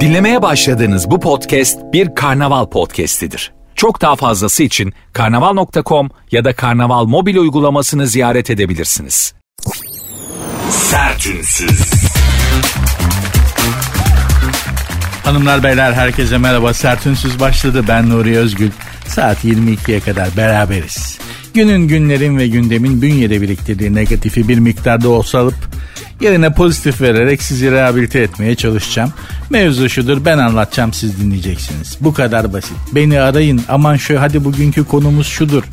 Dinlemeye başladığınız bu podcast bir karnaval podcastidir. Çok daha fazlası için karnaval.com ya da karnaval mobil uygulamasını ziyaret edebilirsiniz. Sertünsüz. Hanımlar beyler herkese merhaba. Sertünsüz başladı. Ben Nuri Özgül. Saat 22'ye kadar beraberiz. Günün günlerin ve gündemin bünyede biriktirdiği negatifi bir miktarda olsa alıp yerine pozitif vererek sizi rehabilite etmeye çalışacağım. Mevzu şudur ben anlatacağım siz dinleyeceksiniz. Bu kadar basit. Beni arayın aman şöyle hadi bugünkü konumuz şudur.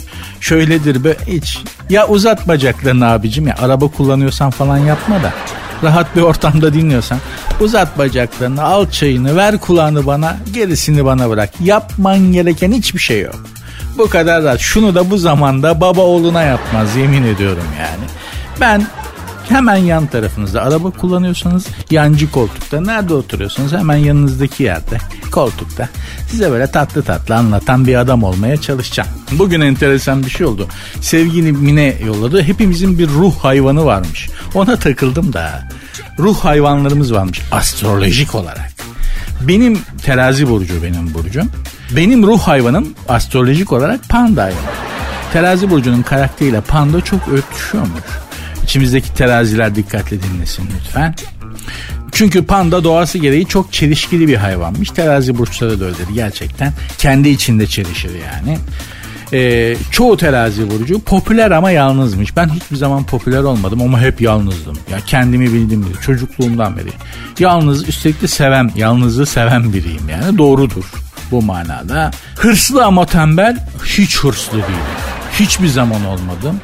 Şöyledir be hiç. Ya uzat bacaklarını abicim ya araba kullanıyorsan falan yapma da. Rahat bir ortamda dinliyorsan uzat bacaklarını al çayını ver kulağını bana gerisini bana bırak. Yapman gereken hiçbir şey yok. Bu kadar rahat. Şunu da bu zamanda baba oğluna yapmaz yemin ediyorum yani. Ben hemen yan tarafınızda araba kullanıyorsanız yancı koltukta nerede oturuyorsunuz hemen yanınızdaki yerde koltukta size böyle tatlı tatlı anlatan bir adam olmaya çalışacağım. Bugün enteresan bir şey oldu. Sevgili Mine yolladı. Hepimizin bir ruh hayvanı varmış. Ona takıldım da. Ruh hayvanlarımız varmış astrolojik olarak. Benim terazi burcu benim burcum. Benim ruh hayvanım astrolojik olarak panda. Terazi burcunun karakteriyle panda çok örtüşüyormuş. İçimizdeki teraziler dikkatli dinlesin lütfen. Çünkü panda doğası gereği çok çelişkili bir hayvanmış. Terazi burçları da öyledir gerçekten. Kendi içinde çelişir yani. Ee, çoğu terazi burcu popüler ama yalnızmış. Ben hiçbir zaman popüler olmadım ama hep yalnızdım. Ya kendimi bildim biri çocukluğumdan beri. Yalnız üstelik de seven, yalnızlığı seven biriyim yani doğrudur bu manada. Hırslı ama tembel hiç hırslı değilim. Hiçbir zaman olmadım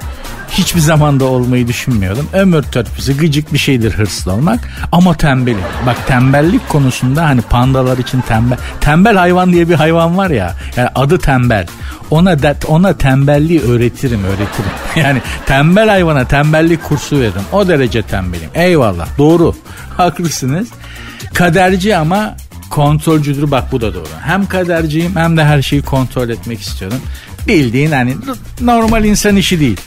hiçbir zamanda olmayı düşünmüyorum. Ömür törpüsü gıcık bir şeydir hırslı olmak ama tembelim. Bak tembellik konusunda hani pandalar için tembel. Tembel hayvan diye bir hayvan var ya. Yani adı tembel. Ona da, ona tembelliği öğretirim öğretirim. Yani tembel hayvana tembellik kursu veririm. O derece tembelim. Eyvallah doğru. Haklısınız. Kaderci ama kontrolcüdür bak bu da doğru. Hem kaderciyim hem de her şeyi kontrol etmek istiyorum. Bildiğin hani normal insan işi değil.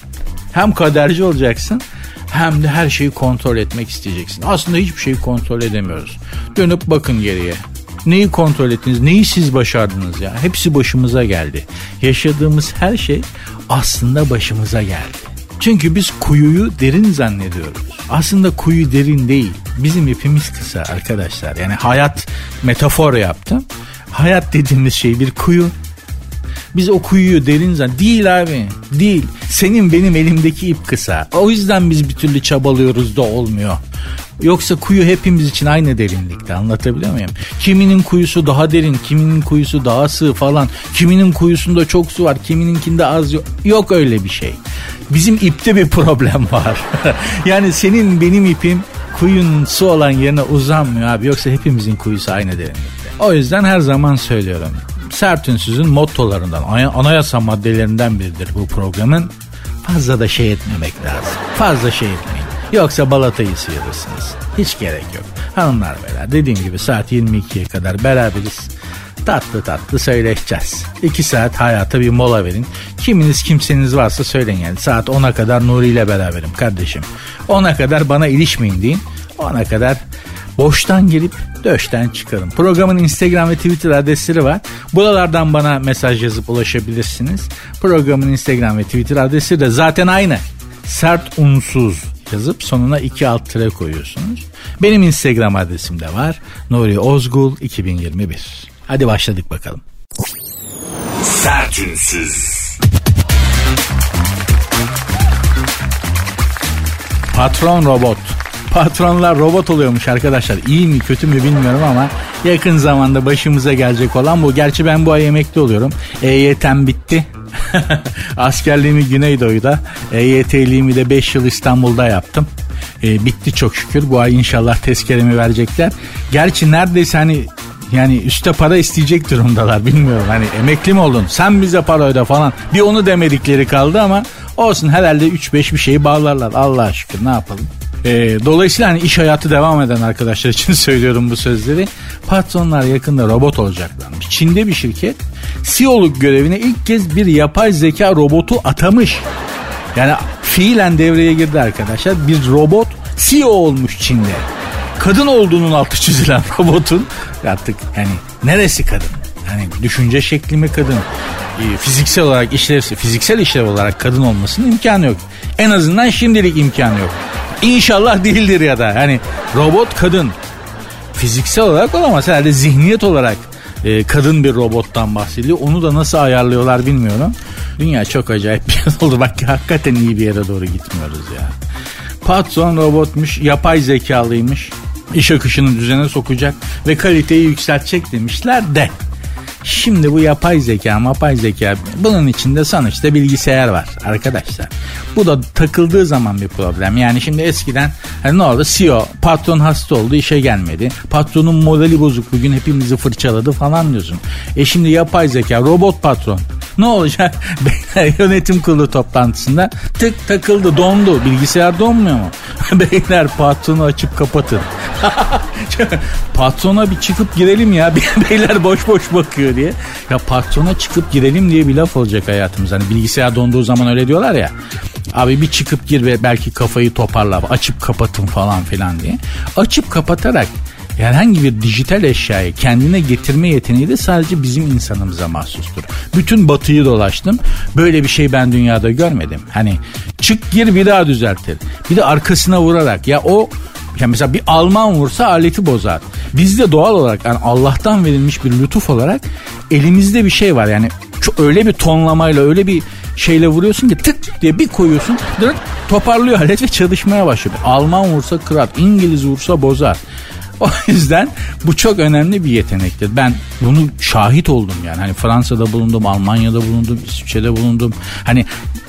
Hem kaderci olacaksın hem de her şeyi kontrol etmek isteyeceksin. Aslında hiçbir şeyi kontrol edemiyoruz. Dönüp bakın geriye. Neyi kontrol ettiniz? Neyi siz başardınız ya? Hepsi başımıza geldi. Yaşadığımız her şey aslında başımıza geldi. Çünkü biz kuyuyu derin zannediyoruz. Aslında kuyu derin değil. Bizim ipimiz kısa arkadaşlar. Yani hayat metafor yaptım. Hayat dediğimiz şey bir kuyu. Biz o kuyuyu derin zan değil abi değil. Senin benim elimdeki ip kısa. O yüzden biz bir türlü çabalıyoruz da olmuyor. Yoksa kuyu hepimiz için aynı derinlikte anlatabiliyor muyum? Kiminin kuyusu daha derin, kiminin kuyusu daha sığ falan. Kiminin kuyusunda çok su var, kimininkinde az yok. Yok öyle bir şey. Bizim ipte bir problem var. yani senin benim ipim kuyunun su olan yerine uzanmıyor abi. Yoksa hepimizin kuyusu aynı derinlikte. O yüzden her zaman söylüyorum. Sert Ünsüz'ün mottolarından, anayasa maddelerinden biridir bu programın. Fazla da şey etmemek lazım. Fazla şey etmeyin. Yoksa balatayı sıyırırsınız. Hiç gerek yok. Hanımlar beyler dediğim gibi saat 22'ye kadar beraberiz. Tatlı tatlı söyleşeceğiz. 2 saat hayata bir mola verin. Kiminiz kimseniz varsa söyleyin yani. Saat 10'a kadar Nuri ile beraberim kardeşim. 10'a kadar bana ilişmeyin deyin. 10'a kadar boştan girip döşten çıkarım. Programın Instagram ve Twitter adresleri var. Buralardan bana mesaj yazıp ulaşabilirsiniz. Programın Instagram ve Twitter adresi de zaten aynı. Sert unsuz yazıp sonuna iki alt tire koyuyorsunuz. Benim Instagram adresim de var. Nuri Ozgul 2021. Hadi başladık bakalım. Sertünsüz. Patron robot. Patronlar robot oluyormuş arkadaşlar. İyi mi kötü mü bilmiyorum ama yakın zamanda başımıza gelecek olan bu. Gerçi ben bu ay emekli oluyorum. EYT'm bitti. Askerliğimi Güneydoğu'da, EYT'liğimi de 5 yıl İstanbul'da yaptım. E, bitti çok şükür. Bu ay inşallah tezkeremi verecekler. Gerçi neredeyse hani yani üste para isteyecek durumdalar bilmiyorum. Hani emekli mi oldun sen bize para öde falan. Bir onu demedikleri kaldı ama olsun herhalde 3-5 bir şeyi bağlarlar. Allah'a şükür ne yapalım. E, dolayısıyla hani iş hayatı devam eden arkadaşlar için söylüyorum bu sözleri. Patronlar yakında robot olacaklarmış. Çin'de bir şirket CEO'luk görevine ilk kez bir yapay zeka robotu atamış. Yani fiilen devreye girdi arkadaşlar. Bir robot CEO olmuş Çin'de. kadın olduğunun altı çizilen robotun artık yani neresi kadın? Yani düşünce şekli mi kadın? E, fiziksel olarak işlev, fiziksel işlev olarak kadın olmasının imkanı yok. En azından şimdilik imkanı yok. İnşallah değildir ya da hani robot kadın fiziksel olarak olamaz herhalde zihniyet olarak e, kadın bir robottan bahsediyor. Onu da nasıl ayarlıyorlar bilmiyorum. Dünya çok acayip bir yer oldu. Bak hakikaten iyi bir yere doğru gitmiyoruz ya. Patron robotmuş, yapay zekalıymış. İş akışını düzene sokacak ve kaliteyi yükseltecek demişler de. Şimdi bu yapay zeka, yapay zeka bunun içinde sonuçta bilgisayar var arkadaşlar. Bu da takıldığı zaman bir problem. Yani şimdi eskiden hani ne oldu? CEO patron hasta oldu işe gelmedi. Patronun modeli bozuk bugün hepimizi fırçaladı falan diyorsun. E şimdi yapay zeka robot patron. Ne olacak? Beyler yönetim kurulu toplantısında tık takıldı dondu. Bilgisayar donmuyor mu? Beyler patronu açıp kapatın. Patrona bir çıkıp girelim ya. Beyler boş boş bakıyor diye. Ya patrona çıkıp girelim diye bir laf olacak hayatımızda. Hani bilgisayar donduğu zaman öyle diyorlar ya. Abi bir çıkıp gir ve belki kafayı toparla. Açıp kapatın falan filan diye. Açıp kapatarak herhangi bir dijital eşyayı kendine getirme yeteneği de sadece bizim insanımıza mahsustur. Bütün batıyı dolaştım. Böyle bir şey ben dünyada görmedim. Hani çık gir bir daha düzeltir. Bir de arkasına vurarak ya o yani mesela bir Alman vursa aleti bozar. Bizde doğal olarak yani Allah'tan verilmiş bir lütuf olarak elimizde bir şey var. Yani öyle bir tonlamayla öyle bir şeyle vuruyorsun ki tık diye bir koyuyorsun toparlıyor alet ve çalışmaya başlıyor. Alman vursa kırar, İngiliz vursa bozar. O yüzden bu çok önemli bir yetenektir. Ben bunu şahit oldum yani. Hani Fransa'da bulundum, Almanya'da bulundum, İsviçre'de bulundum. Hani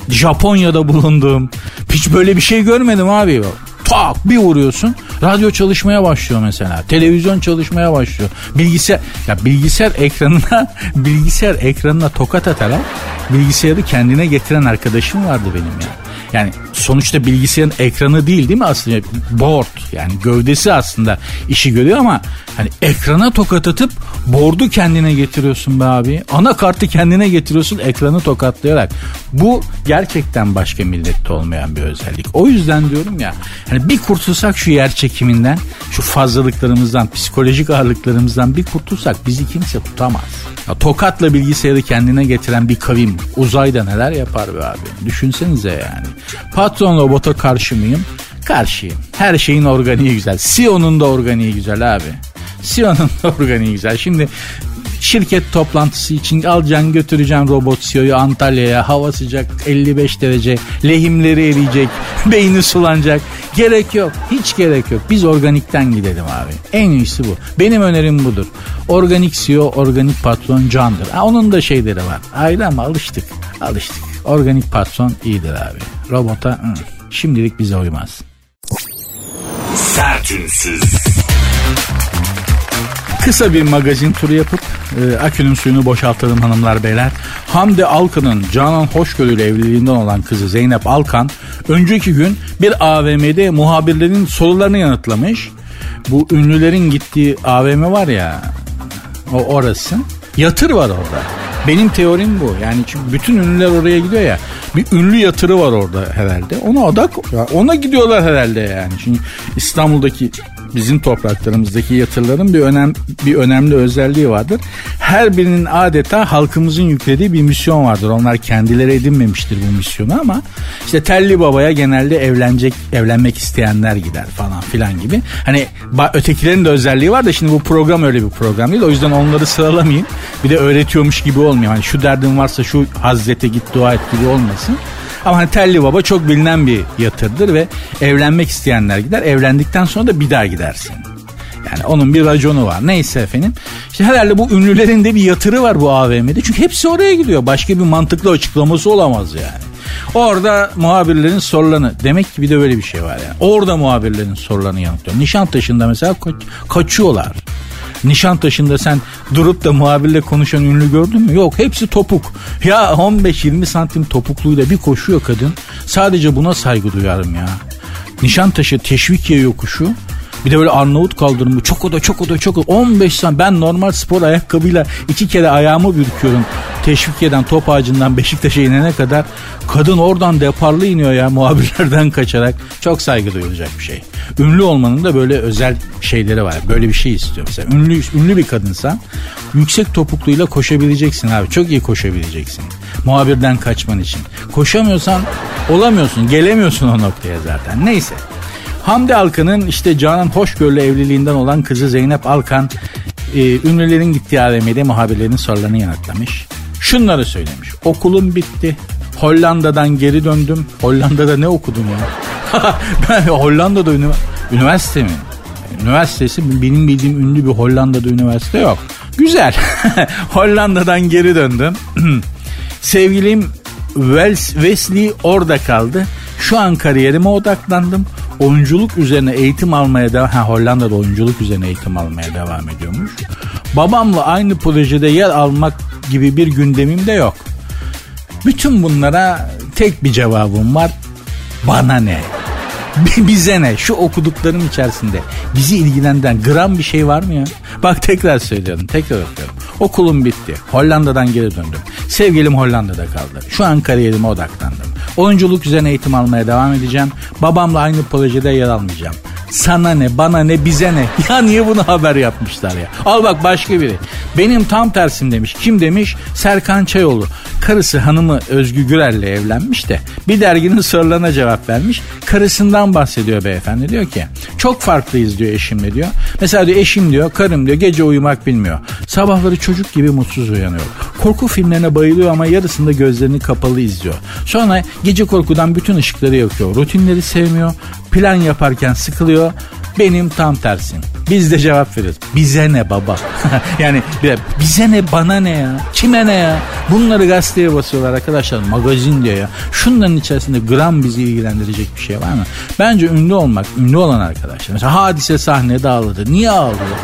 Japonya'da bulundum. Hiç böyle bir şey görmedim abi tak bir vuruyorsun. Radyo çalışmaya başlıyor mesela. Televizyon çalışmaya başlıyor. Bilgisayar ya bilgisayar ekranına bilgisayar ekranına tokat atarak bilgisayarı kendine getiren arkadaşım vardı benim ya. Yani sonuçta bilgisayarın ekranı değil değil mi aslında? Board yani gövdesi aslında işi görüyor ama hani ekrana tokat atıp board'u kendine getiriyorsun be abi. Anakartı kendine getiriyorsun ekranı tokatlayarak. Bu gerçekten başka millette olmayan bir özellik. O yüzden diyorum ya hani bir kurtulsak şu yer çekiminden, şu fazlalıklarımızdan, psikolojik ağırlıklarımızdan bir kurtulsak bizi kimse tutamaz. Ya, tokatla bilgisayarı kendine getiren bir kavim uzayda neler yapar be abi. Düşünsenize yani. Patron robota karşı mıyım? Karşıyım. Her şeyin organiği güzel. CEO'nun da organiği güzel abi. CEO'nun da organiği güzel. Şimdi şirket toplantısı için alacaksın götüreceksin robot CEO'yu Antalya'ya. Hava sıcak 55 derece lehimleri eriyecek beyni sulanacak. Gerek yok hiç gerek yok. Biz organikten gidelim abi. En iyisi bu. Benim önerim budur. Organik CEO organik patron candır. Ha, onun da şeyleri var. Ayrı ama alıştık. Alıştık. Organik patron iyidir abi robota ı, şimdilik bize uymaz Sertünsüz Kısa bir magazin turu yapıp e, akünün suyunu boşaltalım hanımlar beyler. Hamdi Alkan'ın Canan Hoşgörü ile evliliğinden olan kızı Zeynep Alkan önceki gün bir AVM'de muhabirlerin sorularını yanıtlamış. Bu ünlülerin gittiği AVM var ya o orası. Yatır var orada. Benim teorim bu. Yani çünkü bütün ünlüler oraya gidiyor ya. Bir ünlü yatırı var orada herhalde. Ona adak ona gidiyorlar herhalde yani. Çünkü İstanbul'daki bizim topraklarımızdaki yatırların bir önem bir önemli özelliği vardır. Her birinin adeta halkımızın yüklediği bir misyon vardır. Onlar kendileri edinmemiştir bu misyonu ama işte Telli Baba'ya genelde evlenecek evlenmek isteyenler gider falan filan gibi. Hani ötekilerin de özelliği var da şimdi bu program öyle bir program değil. O yüzden onları sıralamayayım. Bir de öğretiyormuş gibi olmuyor. Hani şu derdin varsa şu Hazrete git dua et gibi olmasın. Ama hani telli baba çok bilinen bir yatırdır ve evlenmek isteyenler gider. Evlendikten sonra da bir daha gidersin. Yani onun bir raconu var. Neyse efendim. İşte herhalde bu ünlülerin de bir yatırı var bu AVM'de. Çünkü hepsi oraya gidiyor. Başka bir mantıklı açıklaması olamaz yani. Orada muhabirlerin sorularını demek ki bir de böyle bir şey var yani. Orada muhabirlerin sorularını yanıtlıyor. Nişantaşı'nda mesela ka- kaçıyorlar. Nişantaşı'nda sen durup da muhabirle konuşan ünlü gördün mü? Yok hepsi topuk. Ya 15-20 santim topukluyla bir koşuyor kadın. Sadece buna saygı duyarım ya. Nişantaşı Teşvikiye yokuşu bir de böyle Arnavut kaldırımı çok oda çok oda çok oda 15 santim ben normal spor ayakkabıyla iki kere ayağımı bürküyorum. Teşvikiye'den top ağacından Beşiktaş'a inene kadar kadın oradan deparlı iniyor ya muhabirlerden kaçarak. Çok saygı duyulacak bir şey. Ünlü olmanın da böyle özel şeyleri var. Böyle bir şey istiyor mesela. Ünlü, ünlü bir kadınsan yüksek topukluyla koşabileceksin abi. Çok iyi koşabileceksin. Muhabirden kaçman için. Koşamıyorsan olamıyorsun. Gelemiyorsun o noktaya zaten. Neyse. Hamdi Alkan'ın işte Canan Hoşgör'le evliliğinden olan kızı Zeynep Alkan e, ünlülerin gittiği AVM'de muhabirlerin sorularını yanıtlamış. Şunları söylemiş. Okulum bitti. Hollanda'dan geri döndüm. Hollanda'da ne okudun ya? ben Hollanda'da üniversite mi? Üniversitesi benim bildiğim ünlü bir Hollanda'da üniversite yok. Güzel. Hollanda'dan geri döndüm. Sevgilim Wesley orada kaldı. Şu an kariyerime odaklandım. Oyunculuk üzerine eğitim almaya devam... Ha Hollanda'da oyunculuk üzerine eğitim almaya devam ediyormuş. Babamla aynı projede yer almak gibi bir gündemim de yok. Bütün bunlara tek bir cevabım var. Bana ne? Bize ne? Şu okuduklarım içerisinde bizi ilgilendiren gram bir şey var mı ya? Bak tekrar söylüyorum, tekrar okuyorum. Okulum bitti. Hollanda'dan geri döndüm. Sevgilim Hollanda'da kaldı. Şu an kariyerime odaklandım. Oyunculuk üzerine eğitim almaya devam edeceğim. Babamla aynı projede yer almayacağım. Sana ne, bana ne, bize ne? Ya niye bunu haber yapmışlar ya? Al bak başka biri. Benim tam tersim demiş. Kim demiş? Serkan Çayoğlu. Karısı hanımı Özgü Gürel'le evlenmiş de bir derginin sorularına cevap vermiş. Karısından bahsediyor beyefendi. Diyor ki çok farklıyız diyor eşimle diyor. Mesela diyor eşim diyor karım diyor gece uyumak bilmiyor. Sabahları çocuk gibi mutsuz uyanıyor. Korku filmlerine bayılıyor ama yarısında gözlerini kapalı izliyor. Sonra gece korkudan bütün ışıkları yakıyor. Rutinleri sevmiyor. Plan yaparken sıkılıyor. Benim tam tersim. Biz de cevap veriyoruz. Bize ne baba? yani bize ne bana ne ya? Kime ne ya? Bunları gazeteye basıyorlar arkadaşlar. Magazin diyor ya. Şunların içerisinde gram bizi ilgilendirecek bir şey var mı? Bence ünlü olmak, ünlü olan arkadaşlar. Mesela hadise sahnede ağladı. Niye ağlıyor?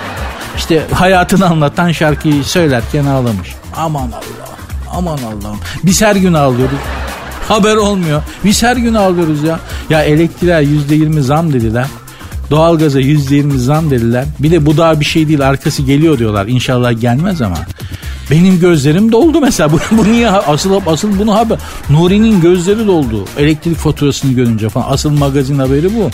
İşte hayatını anlatan şarkıyı söylerken ağlamış. Aman Allah. Aman Allah'ım. Biz her gün ağlıyoruz. Haber olmuyor. Biz her gün ağlıyoruz ya. Ya elektriğe yüzde yirmi zam dediler. Doğalgaza yüzde yirmi zam dediler. Bir de bu daha bir şey değil arkası geliyor diyorlar. İnşallah gelmez ama. Benim gözlerim doldu mesela. Bu, bu niye asıl asıl bunu haber. Nuri'nin gözleri doldu. Elektrik faturasını görünce falan. Asıl magazin haberi bu.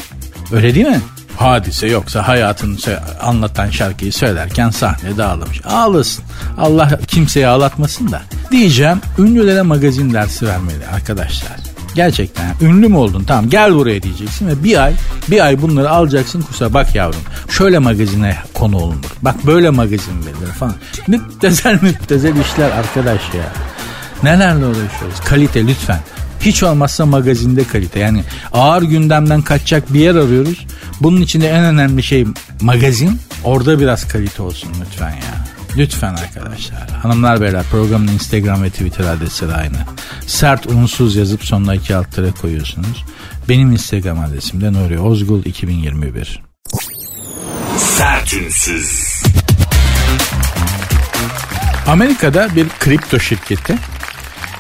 Öyle değil mi? Hadise yoksa hayatını anlatan şarkıyı söylerken sahnede ağlamış. Ağlasın. Allah kimseyi ağlatmasın da. Diyeceğim ünlülere magazin dersi vermeli arkadaşlar. Gerçekten ünlü mü oldun tamam gel buraya diyeceksin ve bir ay bir ay bunları alacaksın kusa bak yavrum şöyle magazine konu olunur bak böyle magazin verilir falan müptezel müptezel işler arkadaş ya nelerle uğraşıyoruz kalite lütfen hiç olmazsa magazinde kalite. Yani ağır gündemden kaçacak bir yer arıyoruz. Bunun içinde en önemli şey magazin. Orada biraz kalite olsun lütfen ya. Lütfen arkadaşlar. Hanımlar beyler programın Instagram ve Twitter adresi de aynı. Sert unsuz yazıp sonuna iki alt tere koyuyorsunuz. Benim Instagram adresim de Nuri Ozgul 2021. Sert unsuz. Amerika'da bir kripto şirketi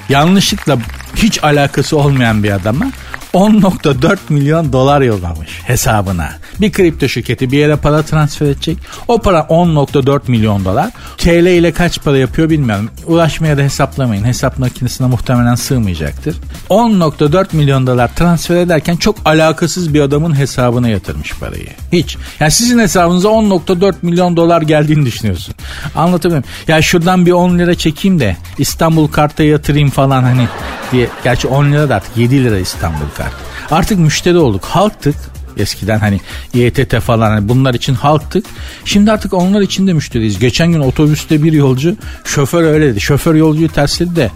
yanlışlıkla hiç alakası olmayan bir adama 10.4 milyon dolar yollamış hesabına. Bir kripto şirketi bir yere para transfer edecek. O para 10.4 milyon dolar. TL ile kaç para yapıyor bilmiyorum. Ulaşmaya da hesaplamayın. Hesap makinesine muhtemelen sığmayacaktır. 10.4 milyon dolar transfer ederken çok alakasız bir adamın hesabına yatırmış parayı. Hiç. Yani sizin hesabınıza 10.4 milyon dolar geldiğini düşünüyorsun. Anlatabiliyor Ya şuradan bir 10 lira çekeyim de İstanbul karta yatırayım falan hani diye. Gerçi 10 lira da artık 7 lira İstanbul kart. Artık müşteri olduk. Halktık. Eskiden hani İETT falan hani bunlar için halktık. Şimdi artık onlar için de müşteriyiz. Geçen gün otobüste bir yolcu şoför öyle dedi. Şoför yolcuyu tersledi de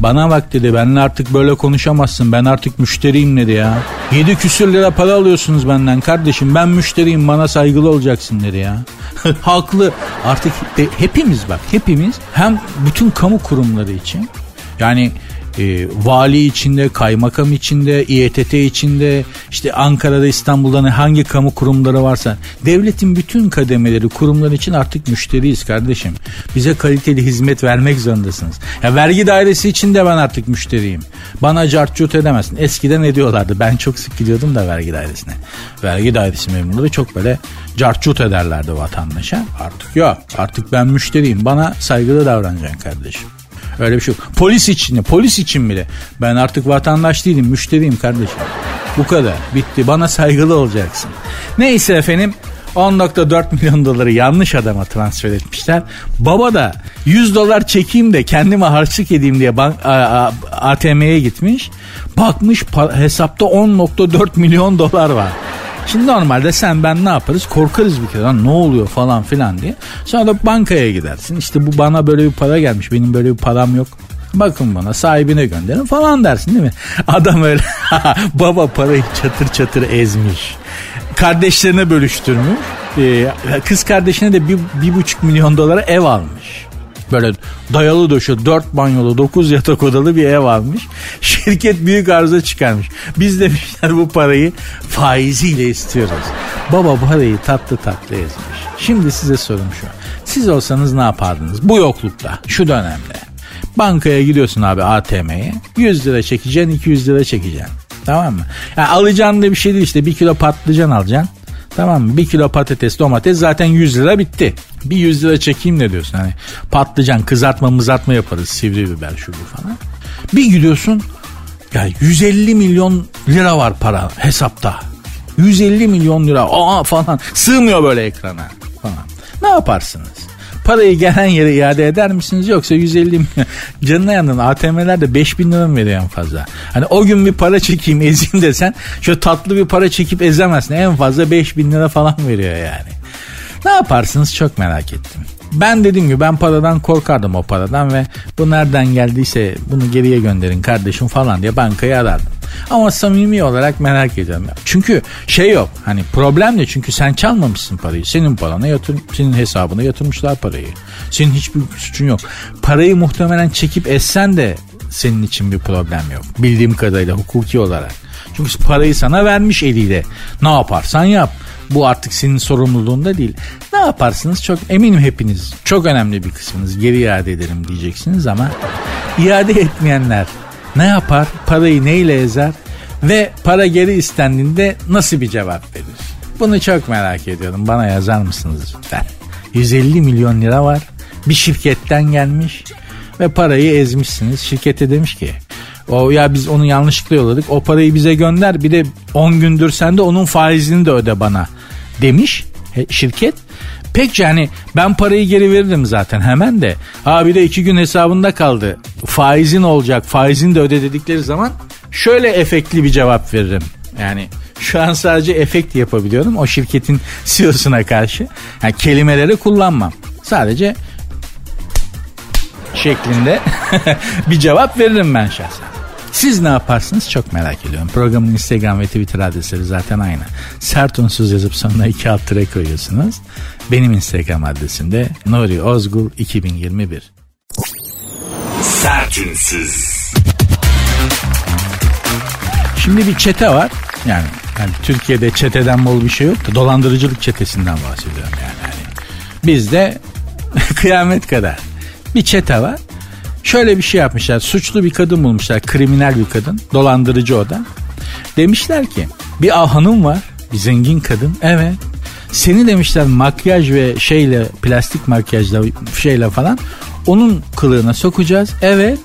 bana bak dedi benimle artık böyle konuşamazsın. Ben artık müşteriyim dedi ya. 7 küsür lira para alıyorsunuz benden kardeşim. Ben müşteriyim bana saygılı olacaksın dedi ya. Haklı. Artık de, hepimiz bak hepimiz hem bütün kamu kurumları için yani e, vali içinde, kaymakam içinde, İETT içinde, işte Ankara'da, İstanbul'da hangi kamu kurumları varsa devletin bütün kademeleri, kurumlar için artık müşteriyiz kardeşim. Bize kaliteli hizmet vermek zorundasınız. Ya vergi dairesi için de ben artık müşteriyim. Bana cartcut edemezsin. Eskiden ediyorlardı. Ben çok sık gidiyordum da vergi dairesine. Vergi dairesi memurları çok böyle cartcut ederlerdi vatandaşa. Artık yok. Artık ben müşteriyim. Bana saygılı davranacaksın kardeşim. Öyle bir şey yok. Polis için polis için bile. Ben artık vatandaş değilim, müşteriyim kardeşim. Bu kadar. Bitti. Bana saygılı olacaksın. Neyse efendim 10.4 milyon doları yanlış adama transfer etmişler. Baba da 100 dolar çekeyim de kendime harçlık edeyim diye bank, ATM'ye gitmiş. Bakmış hesapta 10.4 milyon dolar var. Şimdi normalde sen ben ne yaparız? Korkarız bir kere. Lan ne oluyor falan filan diye. Sonra da bankaya gidersin. İşte bu bana böyle bir para gelmiş. Benim böyle bir param yok. Bakın bana sahibine gönderin falan dersin değil mi? Adam öyle baba parayı çatır çatır ezmiş. Kardeşlerine bölüştürmüş. Ee, kız kardeşine de bir, bir buçuk milyon dolara ev almış. Böyle dayalı döşü dört banyolu dokuz yatak odalı bir ev almış. Şirket büyük arıza çıkarmış. Biz demişler bu parayı faiziyle istiyoruz. Baba parayı tatlı tatlı ezmiş. Şimdi size sorum şu. Siz olsanız ne yapardınız? Bu yoklukta şu dönemde. Bankaya gidiyorsun abi ATM'ye. 100 lira çekeceksin 200 lira çekeceksin. Tamam mı? Yani alacağın da bir şey değil işte bir kilo patlıcan alacaksın. Tamam mı? Bir kilo patates domates zaten 100 lira bitti. Bir 100 lira çekeyim ne diyorsun? Hani patlıcan kızartma mızartma yaparız sivri biber şu bu falan. Bir gidiyorsun ya 150 milyon lira var para hesapta. 150 milyon lira aa falan sığmıyor böyle ekrana falan. Ne yaparsınız? Parayı gelen yere iade eder misiniz yoksa 150 milyon canına yandın ATM'lerde 5 bin lira mı veriyor en fazla? Hani o gün bir para çekeyim ezeyim desen şöyle tatlı bir para çekip ezemezsin en fazla 5 bin lira falan veriyor yani. Ne yaparsınız çok merak ettim. Ben dediğim gibi ben paradan korkardım o paradan ve bu nereden geldiyse bunu geriye gönderin kardeşim falan diye bankayı arardım. Ama samimi olarak merak ediyorum. Çünkü şey yok hani problem de çünkü sen çalmamışsın parayı. Senin parana yatır, senin hesabına yatırmışlar parayı. Senin hiçbir suçun yok. Parayı muhtemelen çekip essen de senin için bir problem yok. Bildiğim kadarıyla hukuki olarak. Çünkü parayı sana vermiş eliyle. Ne yaparsan yap. Bu artık senin sorumluluğunda değil. Ne yaparsınız? Çok eminim hepiniz çok önemli bir kısmınız geri iade ederim diyeceksiniz ama iade etmeyenler ne yapar? Parayı neyle ezer? Ve para geri istendiğinde nasıl bir cevap verir? Bunu çok merak ediyorum. Bana yazar mısınız lütfen? 150 milyon lira var. Bir şirketten gelmiş ve parayı ezmişsiniz. Şirkete demiş ki o ya biz onu yanlışlıkla yolladık. O parayı bize gönder. Bir de 10 gündür sen de onun faizini de öde bana demiş şirket. Pek yani ben parayı geri veririm zaten hemen de. Abi de iki gün hesabında kaldı. Faizin olacak faizini de öde dedikleri zaman şöyle efektli bir cevap veririm. Yani şu an sadece efekt yapabiliyorum o şirketin CEO'suna karşı. Yani kelimeleri kullanmam. Sadece şeklinde bir cevap veririm ben şahsen. Siz ne yaparsınız çok merak ediyorum. Programın Instagram ve Twitter adresleri zaten aynı. Sert unsuz yazıp sonuna iki alt tere koyuyorsunuz. Benim Instagram adresim de Nuri Ozgul 2021. Sertünsüz. Şimdi bir çete var. Yani, yani Türkiye'de çeteden bol bir şey yok da dolandırıcılık çetesinden bahsediyorum yani. yani bizde kıyamet kadar bir çete var. Şöyle bir şey yapmışlar. Suçlu bir kadın bulmuşlar. Kriminal bir kadın. Dolandırıcı o da. Demişler ki bir hanım var. Bir zengin kadın. Evet. Seni demişler makyaj ve şeyle plastik makyajla şeyle falan onun kılığına sokacağız. Evet.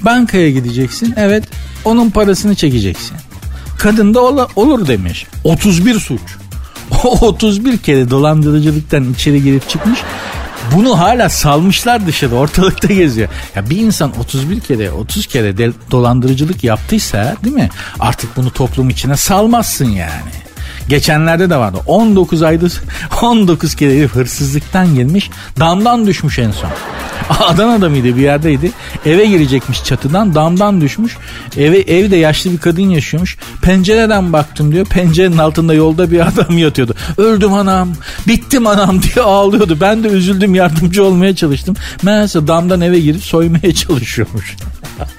Bankaya gideceksin. Evet. Onun parasını çekeceksin. Kadın da ol- olur demiş. 31 suç. 31 kere dolandırıcılıktan içeri girip çıkmış. Bunu hala salmışlar dışarı ortalıkta geziyor. Ya bir insan 31 kere 30 kere dolandırıcılık yaptıysa değil mi? Artık bunu toplum içine salmazsın yani. Geçenlerde de vardı. 19 aydır 19 kere hırsızlıktan gelmiş. Damdan düşmüş en son. Adana'da mıydı bir yerdeydi. Eve girecekmiş çatıdan damdan düşmüş. Eve, evde yaşlı bir kadın yaşıyormuş. Pencereden baktım diyor. Pencerenin altında yolda bir adam yatıyordu. Öldüm anam, bittim anam diye ağlıyordu. Ben de üzüldüm yardımcı olmaya çalıştım. Meğerse damdan eve girip soymaya çalışıyormuş.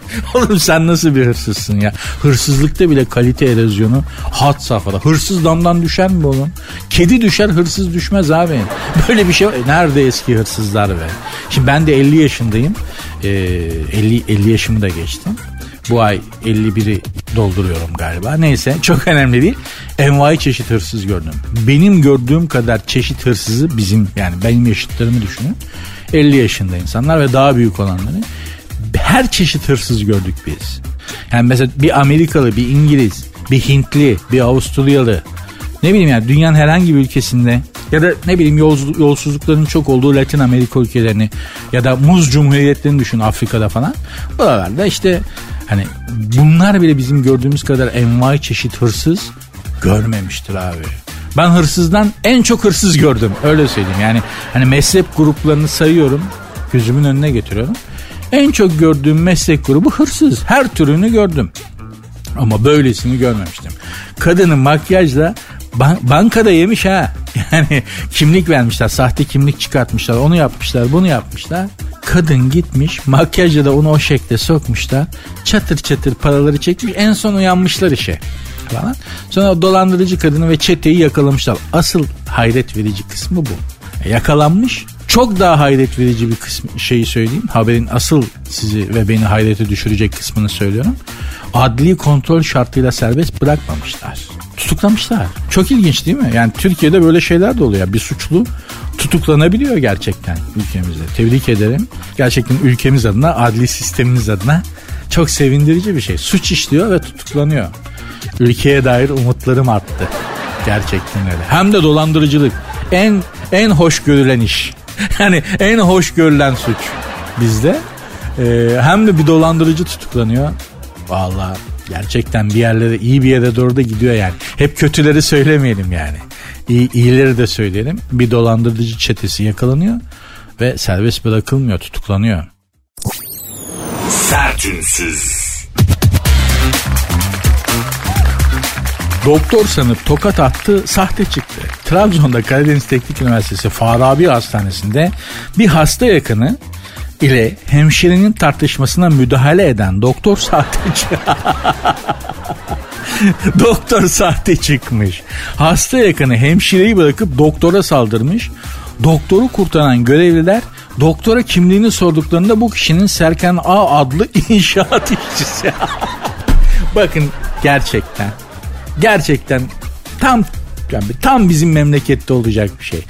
Oğlum sen nasıl bir hırsızsın ya? Hırsızlıkta bile kalite erozyonu hat safhada. Hırsız damdan düşer mi oğlum? Kedi düşer hırsız düşmez abi. Böyle bir şey var. Nerede eski hırsızlar be? Şimdi ben de 50 yaşındayım. Ee, 50, 50 yaşımı da geçtim. Bu ay 51'i dolduruyorum galiba. Neyse çok önemli değil. Envai çeşit hırsız gördüm. Benim gördüğüm kadar çeşit hırsızı bizim yani benim yaşıtlarımı düşünün. 50 yaşında insanlar ve daha büyük olanları her çeşit hırsız gördük biz. Yani mesela bir Amerikalı, bir İngiliz, bir Hintli, bir Avusturyalı. Ne bileyim yani dünyanın herhangi bir ülkesinde ya da ne bileyim yolsuzluk, yolsuzlukların çok olduğu Latin Amerika ülkelerini ya da muz cumhuriyetlerini düşün Afrika'da falan. Buralarda işte hani bunlar bile bizim gördüğümüz kadar envai çeşit hırsız görmemiştir abi. Ben hırsızdan en çok hırsız gördüm öyle söyleyeyim. Yani hani meslek gruplarını sayıyorum gözümün önüne getiriyorum. En çok gördüğüm meslek grubu hırsız. Her türünü gördüm. Ama böylesini görmemiştim. Kadının makyajla ban- bankada yemiş ha. Yani kimlik vermişler, sahte kimlik çıkartmışlar, onu yapmışlar, bunu yapmışlar. Kadın gitmiş, makyajla da onu o şekle sokmuşlar. Çatır çatır paraları çekmiş, en son uyanmışlar işe falan. Sonra dolandırıcı kadını ve çeteyi yakalamışlar. Asıl hayret verici kısmı bu. Yakalanmış. Çok daha hayret verici bir kısmı şeyi söyleyeyim. Haberin asıl sizi ve beni hayrete düşürecek kısmını söylüyorum. Adli kontrol şartıyla serbest bırakmamışlar. Tutuklamışlar. Çok ilginç değil mi? Yani Türkiye'de böyle şeyler de oluyor. Bir suçlu tutuklanabiliyor gerçekten ülkemizde. Tebrik ederim. Gerçekten ülkemiz adına, adli sistemimiz adına çok sevindirici bir şey. Suç işliyor ve tutuklanıyor. Ülkeye dair umutlarım arttı. Gerçekten öyle. Hem de dolandırıcılık. En en hoş görülen iş. Yani en hoş görülen suç bizde. Ee, hem de bir dolandırıcı tutuklanıyor. Vallahi gerçekten bir yerlere iyi bir yere doğru da gidiyor yani. Hep kötüleri söylemeyelim yani. İyi, iyileri de söyleyelim. Bir dolandırıcı çetesi yakalanıyor ve serbest bırakılmıyor, tutuklanıyor. Sertünsüz. Doktor sanıp tokat attı, sahte çıktı. Trabzon'da Karadeniz Teknik Üniversitesi Farabi Hastanesi'nde bir hasta yakını ile hemşirenin tartışmasına müdahale eden doktor sahte doktor sahte çıkmış. Hasta yakını hemşireyi bırakıp doktora saldırmış. Doktoru kurtaran görevliler doktora kimliğini sorduklarında bu kişinin Serkan A adlı inşaat işçisi. Bakın gerçekten gerçekten tam yani tam bizim memlekette olacak bir şey.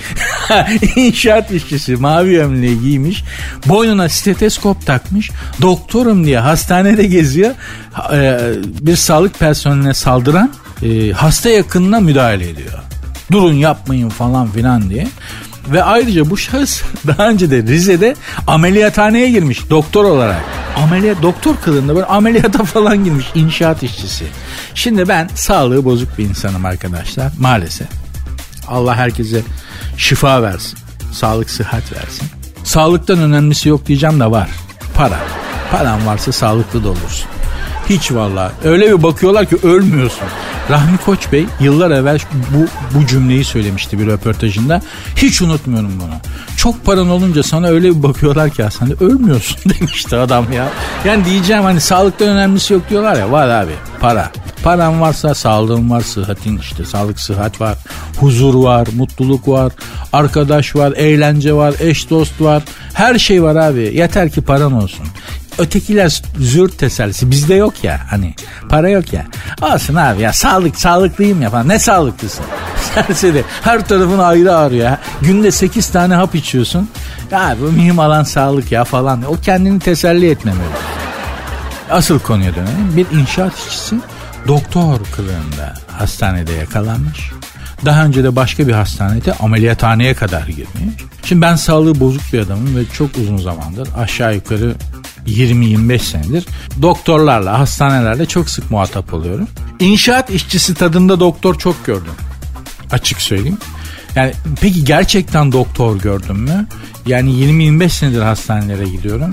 İnşaat işçisi mavi gömleği giymiş. Boynuna steteskop takmış. Doktorum diye hastanede geziyor. Ee, bir sağlık personeline saldıran e, hasta yakınına müdahale ediyor. Durun yapmayın falan filan diye. Ve ayrıca bu şahıs daha önce de Rize'de ameliyathaneye girmiş doktor olarak. Ameliyat doktor kılığında böyle ameliyata falan girmiş inşaat işçisi. Şimdi ben sağlığı bozuk bir insanım arkadaşlar maalesef. Allah herkese şifa versin. Sağlık sıhhat versin. Sağlıktan önemlisi yok diyeceğim de var. Para. Paran varsa sağlıklı da olursun. Hiç vallahi. Öyle bir bakıyorlar ki ölmüyorsun. Rahmi Koç Bey yıllar evvel bu, bu cümleyi söylemişti bir röportajında. Hiç unutmuyorum bunu. Çok paran olunca sana öyle bir bakıyorlar ki aslında ölmüyorsun demişti adam ya. Yani diyeceğim hani sağlıktan önemlisi yok diyorlar ya var abi para. Paran varsa sağlığın var, sıhhatin işte sağlık sıhhat var, huzur var, mutluluk var, arkadaş var, eğlence var, eş dost var. Her şey var abi. Yeter ki paran olsun. Ötekiler zürt tesellisi. Bizde yok ya hani. Para yok ya. Olsun abi ya sağlık sağlıklıyım ya falan. Ne sağlıklısın? Serseri. Her tarafın ayrı ağrıyor. ya. Günde 8 tane hap içiyorsun. Ya bu mühim alan sağlık ya falan. O kendini teselli etmemeli. Asıl konuya dönelim. Bir inşaat işçisi doktor kılığında hastanede yakalanmış. Daha önce de başka bir hastanede ameliyathaneye kadar girmiş. Şimdi ben sağlığı bozuk bir adamım ve çok uzun zamandır aşağı yukarı 20-25 senedir doktorlarla, hastanelerle çok sık muhatap oluyorum. İnşaat işçisi tadında doktor çok gördüm. Açık söyleyeyim. Yani peki gerçekten doktor gördüm mü? Yani 20-25 senedir hastanelere gidiyorum.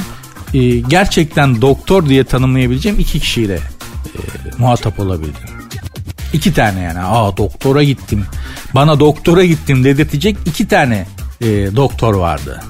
Ee, gerçekten doktor diye tanımlayabileceğim iki kişiyle e, muhatap olabildim. İki tane yani. Aa doktora gittim. Bana doktora gittim dedirtecek iki tane e, doktor vardı.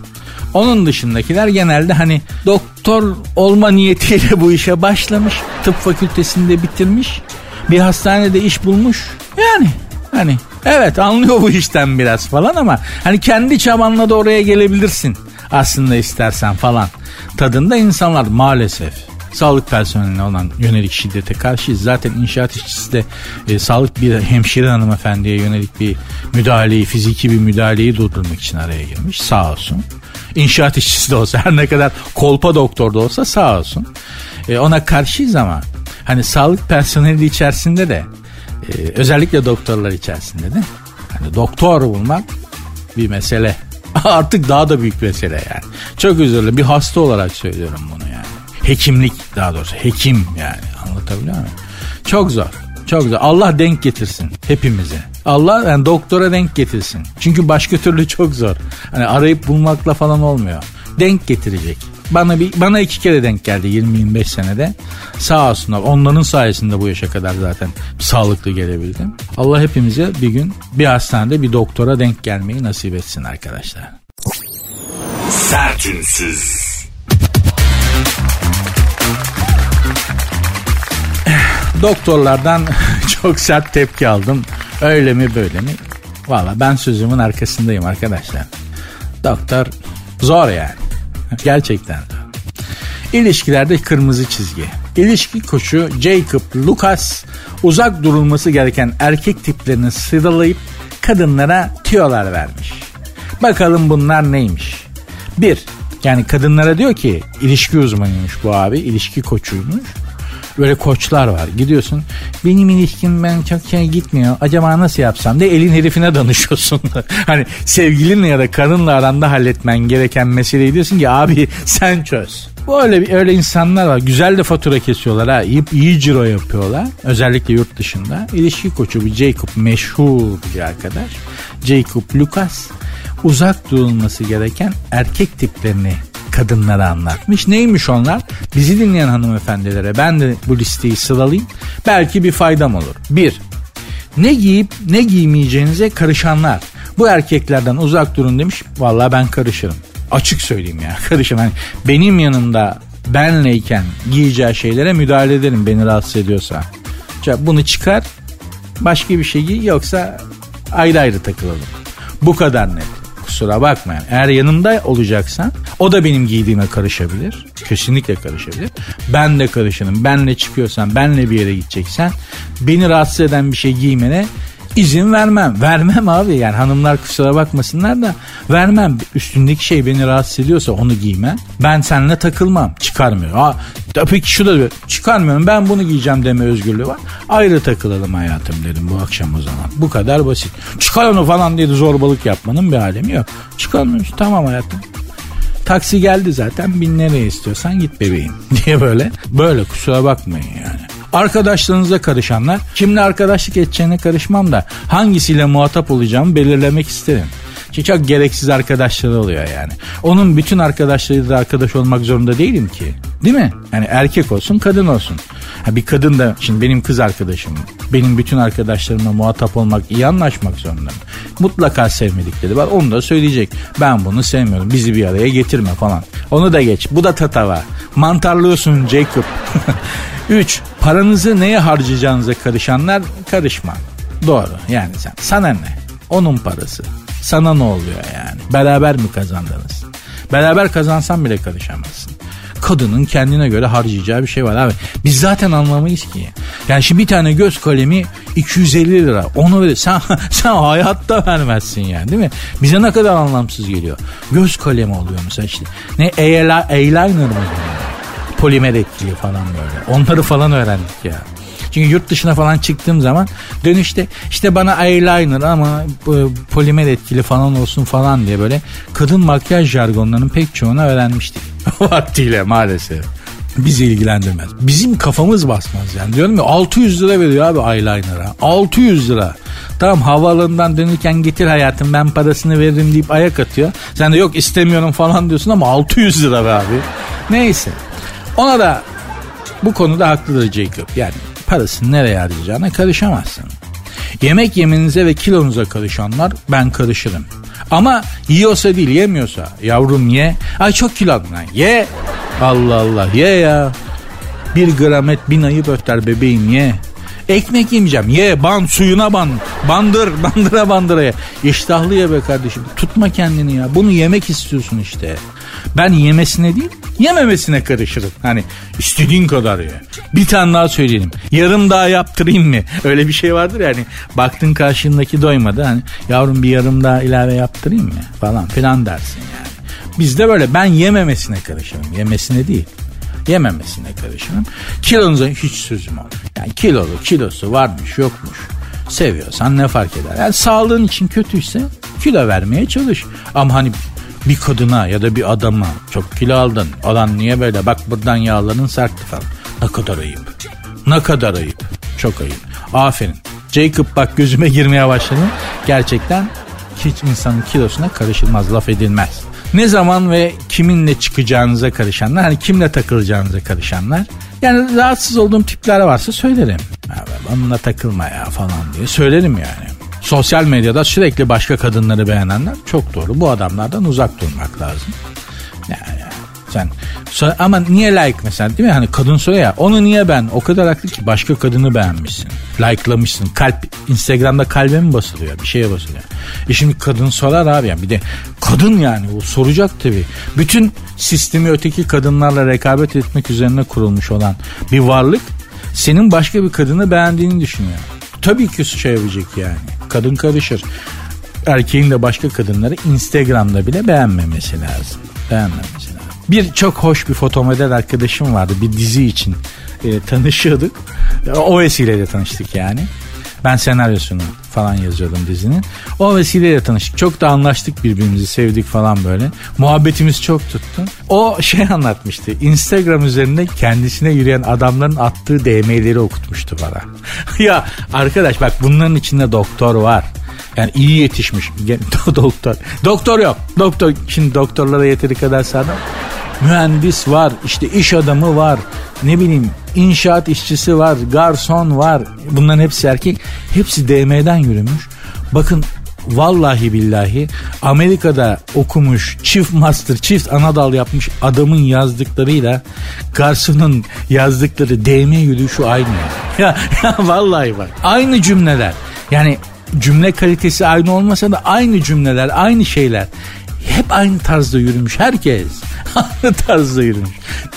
Onun dışındakiler genelde hani doktor olma niyetiyle bu işe başlamış. Tıp fakültesinde bitirmiş. Bir hastanede iş bulmuş. Yani hani evet anlıyor bu işten biraz falan ama hani kendi çabanla da oraya gelebilirsin aslında istersen falan. Tadında insanlar maalesef sağlık personeline olan yönelik şiddete karşıyız. Zaten inşaat işçisi de e, sağlık bir hemşire hanımefendiye yönelik bir müdahaleyi, fiziki bir müdahaleyi durdurmak için araya girmiş. Sağ olsun. İnşaat işçisi de olsa her ne kadar kolpa doktor da olsa sağ olsun. E, ona karşıyız ama hani sağlık personeli içerisinde de e, özellikle doktorlar içerisinde de hani doktor bulmak bir mesele. Artık daha da büyük mesele yani. Çok dilerim bir hasta olarak söylüyorum bunu yani. Hekimlik daha doğrusu hekim yani anlatabiliyor muyum? Çok zor. Çok zor. Allah denk getirsin hepimize. Allah yani doktora denk getirsin. Çünkü başka türlü çok zor. Hani arayıp bulmakla falan olmuyor. Denk getirecek. Bana bir bana iki kere denk geldi 20-25 senede. Sağ olsunlar. Onların sayesinde bu yaşa kadar zaten sağlıklı gelebildim. Allah hepimize bir gün bir hastanede bir doktora denk gelmeyi nasip etsin arkadaşlar. Sertünsüz. Doktorlardan çok sert tepki aldım. Öyle mi böyle mi? Valla ben sözümün arkasındayım arkadaşlar. Doktor zor yani. Gerçekten. İlişkilerde kırmızı çizgi. İlişki koçu Jacob Lucas uzak durulması gereken erkek tiplerini sıralayıp kadınlara tüyolar vermiş. Bakalım bunlar neymiş? Bir, yani kadınlara diyor ki ilişki uzmanıymış bu abi, ilişki koçuymuş. Böyle koçlar var. Gidiyorsun benim ilişkim ben çok şey gitmiyor. Acaba nasıl yapsam de elin herifine danışıyorsun. hani sevgilinle ya da kadınla aranda halletmen gereken meseleyi diyorsun ki abi sen çöz. Bu öyle insanlar var. Güzel de fatura kesiyorlar ha. İyi, iyi ciro yapıyorlar. Özellikle yurt dışında. İlişki koçu bir Jacob meşhur bir arkadaş. Jacob Lucas uzak durulması gereken erkek tiplerini kadınlara anlatmış. Neymiş onlar? Bizi dinleyen hanımefendilere ben de bu listeyi sıralayayım. Belki bir faydam olur. Bir, ne giyip ne giymeyeceğinize karışanlar. Bu erkeklerden uzak durun demiş. Vallahi ben karışırım. Açık söyleyeyim ya karışırım. Yani benim yanımda benleyken giyeceği şeylere müdahale ederim beni rahatsız ediyorsa. Bunu çıkar başka bir şey giy yoksa ayrı ayrı takılalım. Bu kadar net kusura bakmayın. Eğer yanımda olacaksan o da benim giydiğime karışabilir. Kesinlikle karışabilir. Ben de karışırım. Benle çıkıyorsan, benle bir yere gideceksen beni rahatsız eden bir şey giymene izin vermem. Vermem abi yani hanımlar kusura bakmasınlar da vermem. Üstündeki şey beni rahatsız ediyorsa onu giyme. Ben seninle takılmam. Çıkarmıyor. Ha, peki şu da çıkarmıyorum ben bunu giyeceğim deme özgürlüğü var. Ayrı takılalım hayatım dedim bu akşam o zaman. Bu kadar basit. Çıkar onu falan diye de zorbalık yapmanın bir alemi yok. Çıkarmıyorsun tamam hayatım. Taksi geldi zaten bin nereye istiyorsan git bebeğim diye böyle. Böyle kusura bakmayın yani. Arkadaşlarınıza karışanlar kimle arkadaşlık edeceğine karışmam da hangisiyle muhatap olacağımı belirlemek isterim. Çok gereksiz arkadaşları oluyor yani. Onun bütün arkadaşlarıyla da arkadaş olmak zorunda değilim ki. Değil mi? Yani erkek olsun kadın olsun. Ha bir kadın da şimdi benim kız arkadaşım. Benim bütün arkadaşlarımla muhatap olmak, iyi anlaşmak zorunda. Mutlaka sevmedikleri var. Onu da söyleyecek. Ben bunu sevmiyorum. Bizi bir araya getirme falan. Onu da geç. Bu da tatava. Mantarlıyorsun Jacob. 3. Paranızı neye harcayacağınıza karışanlar karışma. Doğru yani sen. Sana ne? Onun parası. Sana ne oluyor yani? Beraber mi kazandınız? Beraber kazansan bile karışamazsın. Kadının kendine göre harcayacağı bir şey var abi. Biz zaten anlamayız ki. Yani şimdi bir tane göz kalemi 250 lira. Onu verir. Sen, sen hayatta vermezsin yani değil mi? Bize ne kadar anlamsız geliyor. Göz kalemi oluyor mesela işte. Ne eyeliner mı? Polimer etkili falan böyle. Onları falan öğrendik ya. Çünkü yurt dışına falan çıktığım zaman dönüşte işte bana eyeliner ama polimer etkili falan olsun falan diye böyle kadın makyaj jargonlarının pek çoğunu öğrenmiştik. Vaktiyle maalesef. Bizi ilgilendirmez. Bizim kafamız basmaz yani. Diyorum ya 600 lira veriyor abi eyeliner'a. 600 lira. Tamam havaalanından dönürken getir hayatım ben parasını veririm deyip ayak atıyor. Sen de yok istemiyorum falan diyorsun ama 600 lira be abi. Neyse. Ona da bu konuda haklıdır Jacob. Yani parasını nereye harcayacağına karışamazsın. Yemek yemenize ve kilonuza karışanlar ben karışırım. Ama yiyorsa değil yemiyorsa yavrum ye. Ay çok kilodun lan ye. Allah Allah ye ya. Bir gram et bin ayıp öter bebeğim ye. Ekmek yemeyeceğim. Ye ban suyuna ban. Bandır bandıra bandıra ye. İştahlı ye be kardeşim. Tutma kendini ya. Bunu yemek istiyorsun işte. Ben yemesine değil yememesine karışırım. Hani istediğin kadar ye. Bir tane daha söyleyelim. Yarım daha yaptırayım mı? Öyle bir şey vardır yani. Baktın karşındaki doymadı. Hani yavrum bir yarım daha ilave yaptırayım mı? Falan filan dersin yani. Bizde böyle ben yememesine karışırım. Yemesine değil yememesine karışırım. Kilonuza hiç sözüm olmaz. Yani kilolu kilosu varmış yokmuş. Seviyorsan ne fark eder? Yani sağlığın için kötüyse kilo vermeye çalış. Ama hani bir kadına ya da bir adama çok kilo aldın. Alan niye böyle? Bak buradan yağların sertti falan. Ne kadar ayıp. Ne kadar ayıp. Çok ayıp. Aferin. Jacob bak gözüme girmeye başladı. Gerçekten hiç insanın kilosuna karışılmaz, laf edilmez. Ne zaman ve kiminle çıkacağınıza karışanlar, hani kimle takılacağınıza karışanlar. Yani rahatsız olduğum tipler varsa söylerim. Onunla takılma ya falan diye söylerim yani. Sosyal medyada sürekli başka kadınları beğenenler çok doğru. Bu adamlardan uzak durmak lazım. Yani sen ama niye like mesela değil mi? Hani kadın soruyor ya onu niye ben? O kadar haklı ki başka kadını beğenmişsin. Like'lamışsın. Kalp Instagram'da kalbe mi basılıyor? Bir şeye basılıyor. E şimdi kadın sorar abi yani bir de kadın yani o soracak tabii. Bütün sistemi öteki kadınlarla rekabet etmek üzerine kurulmuş olan bir varlık senin başka bir kadını beğendiğini düşünüyor. Tabii ki şey yapacak yani. Kadın karışır. Erkeğin de başka kadınları Instagram'da bile beğenmemesi lazım. Beğenmemesi lazım. Bir çok hoş bir fotomodel arkadaşım vardı bir dizi için e, tanışıyorduk. O vesileyle tanıştık yani. Ben senaryosunu falan yazıyordum dizinin. O vesileyle tanıştık. Çok da anlaştık birbirimizi sevdik falan böyle. Muhabbetimiz çok tuttu. O şey anlatmıştı. Instagram üzerinde kendisine yürüyen adamların attığı DM'leri okutmuştu bana. ya arkadaş bak bunların içinde doktor var. Yani iyi yetişmiş. doktor. Doktor yok. Doktor. Şimdi doktorlara yeteri kadar sağlam. Mühendis var. işte iş adamı var. Ne bileyim inşaat işçisi var. Garson var. Bunların hepsi erkek. Hepsi DM'den yürümüş. Bakın vallahi billahi Amerika'da okumuş çift master çift anadal yapmış adamın yazdıklarıyla garsonun yazdıkları DM yürüyüşü aynı. Ya, ya vallahi bak aynı cümleler. Yani cümle kalitesi aynı olmasa da aynı cümleler, aynı şeyler. Hep aynı tarzda yürümüş herkes. aynı tarzda yürümüş.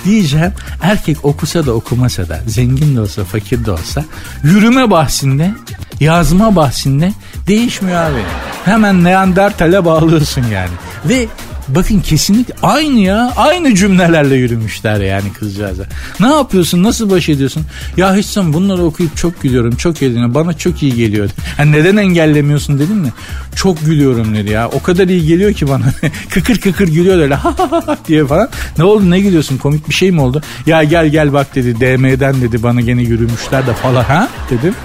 Diyeceğim erkek okusa da okumasa da zengin de olsa fakir de olsa yürüme bahsinde yazma bahsinde değişmiyor abi. Hemen Neandertal'e bağlıyorsun yani. Ve Bakın kesinlikle aynı ya. Aynı cümlelerle yürümüşler yani kızcağıza. Ne yapıyorsun? Nasıl baş ediyorsun? Ya hiç sen bunları okuyup çok gülüyorum. Çok eğleniyorum. Bana çok iyi geliyor. Yani neden engellemiyorsun dedim mi? Çok gülüyorum dedi ya. O kadar iyi geliyor ki bana. kıkır kıkır gülüyor öyle ha ha ha diye falan. Ne oldu ne gülüyorsun? Komik bir şey mi oldu? Ya gel gel bak dedi. DM'den dedi bana gene yürümüşler de falan ha dedim.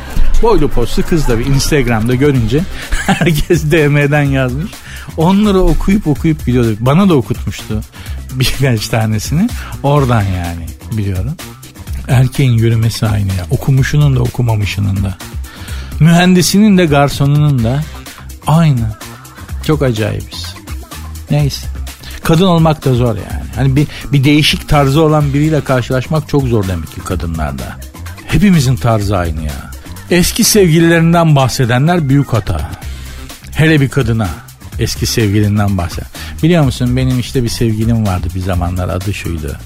Boylu postlu kız da bir Instagram'da görünce herkes DM'den yazmış. Onları okuyup okuyup biliyordu. Bana da okutmuştu birkaç tanesini. Oradan yani biliyorum. Erkeğin yürümesi aynı ya. Okumuşunun da okumamışının da. Mühendisinin de garsonunun da aynı. Çok acayibiz. Neyse. Kadın olmak da zor yani. Hani bir, bir değişik tarzı olan biriyle karşılaşmak çok zor demek ki kadınlarda. Hepimizin tarzı aynı ya. Eski sevgililerinden bahsedenler büyük hata. Hele bir kadına eski sevgilinden bahset. Biliyor musun benim işte bir sevgilim vardı bir zamanlar adı şuydu.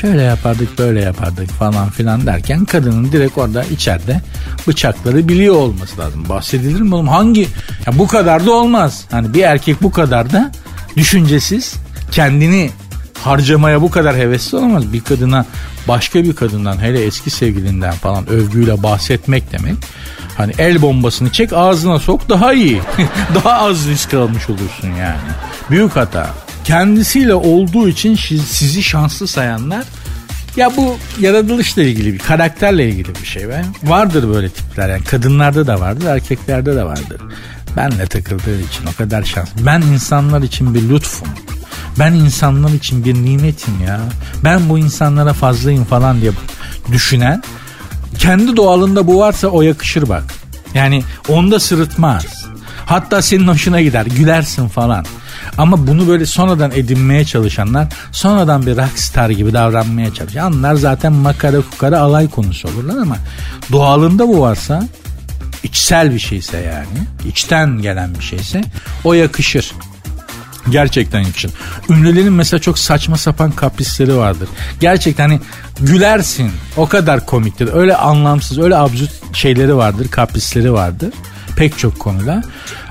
Şöyle yapardık böyle yapardık falan filan derken kadının direkt orada içeride bıçakları biliyor olması lazım. Bahsedilir mi oğlum? Hangi? Ya bu kadar da olmaz. Hani bir erkek bu kadar da düşüncesiz kendini harcamaya bu kadar hevesli olamaz. Bir kadına başka bir kadından hele eski sevgilinden falan övgüyle bahsetmek demek. Hani el bombasını çek ağzına sok daha iyi. daha az risk almış olursun yani. Büyük hata. Kendisiyle olduğu için sizi şanslı sayanlar ya bu yaratılışla ilgili bir karakterle ilgili bir şey be. Vardır böyle tipler yani kadınlarda da vardır erkeklerde de vardır. Benle takıldığı için o kadar şans. Ben insanlar için bir lütfum. Ben insanlar için bir nimetim ya. Ben bu insanlara fazlayım falan diye düşünen kendi doğalında bu varsa o yakışır bak. Yani onda sırıtmaz. Hatta senin hoşuna gider gülersin falan. Ama bunu böyle sonradan edinmeye çalışanlar sonradan bir rockstar gibi davranmaya çalışanlar zaten makara kukara alay konusu olurlar ama doğalında bu varsa içsel bir şeyse yani içten gelen bir şeyse o yakışır. Gerçekten yakışır. Ünlülerin mesela çok saçma sapan kaprisleri vardır. Gerçekten hani gülersin o kadar komiktir. Öyle anlamsız öyle absürt şeyleri vardır kaprisleri vardır. Pek çok konuda.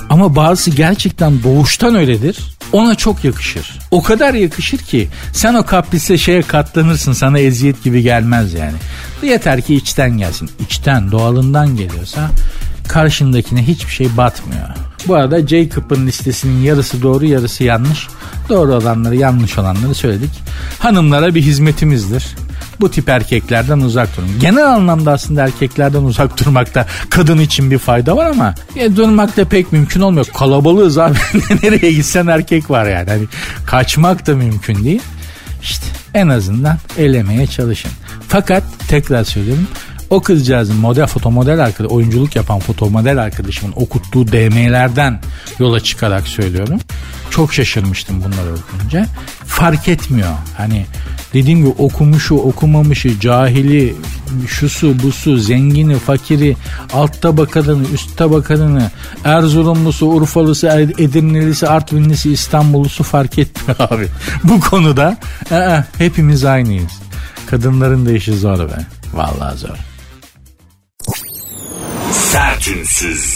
Ama bazısı gerçekten doğuştan öyledir. Ona çok yakışır. O kadar yakışır ki sen o kaprise şeye katlanırsın sana eziyet gibi gelmez yani. Yeter ki içten gelsin. İçten doğalından geliyorsa karşındakine hiçbir şey batmıyor. Bu arada Jacob'ın listesinin yarısı doğru yarısı yanlış. Doğru olanları yanlış olanları söyledik. Hanımlara bir hizmetimizdir. Bu tip erkeklerden uzak durun. Genel anlamda aslında erkeklerden uzak durmakta kadın için bir fayda var ama ya durmak da pek mümkün olmuyor. Kalabalığız abi. Nereye gitsen erkek var yani. Hani kaçmak da mümkün değil. İşte en azından elemeye çalışın. Fakat tekrar söylüyorum o kızcağızın model fotomodel arkadaşı, oyunculuk yapan fotomodel arkadaşımın okuttuğu DM'lerden yola çıkarak söylüyorum. Çok şaşırmıştım bunları okuyunca. Fark etmiyor. Hani dediğim gibi okumuşu, okumamışı, cahili, şusu, busu, zengini, fakiri, alt tabakadını, üst tabakadını, Erzurumlusu, Urfalısı, Edirnelisi, Artvinlisi, İstanbullusu fark etmiyor abi. Bu konuda aa, hepimiz aynıyız. Kadınların da işi zor be. Vallahi zor. Sertünsüz.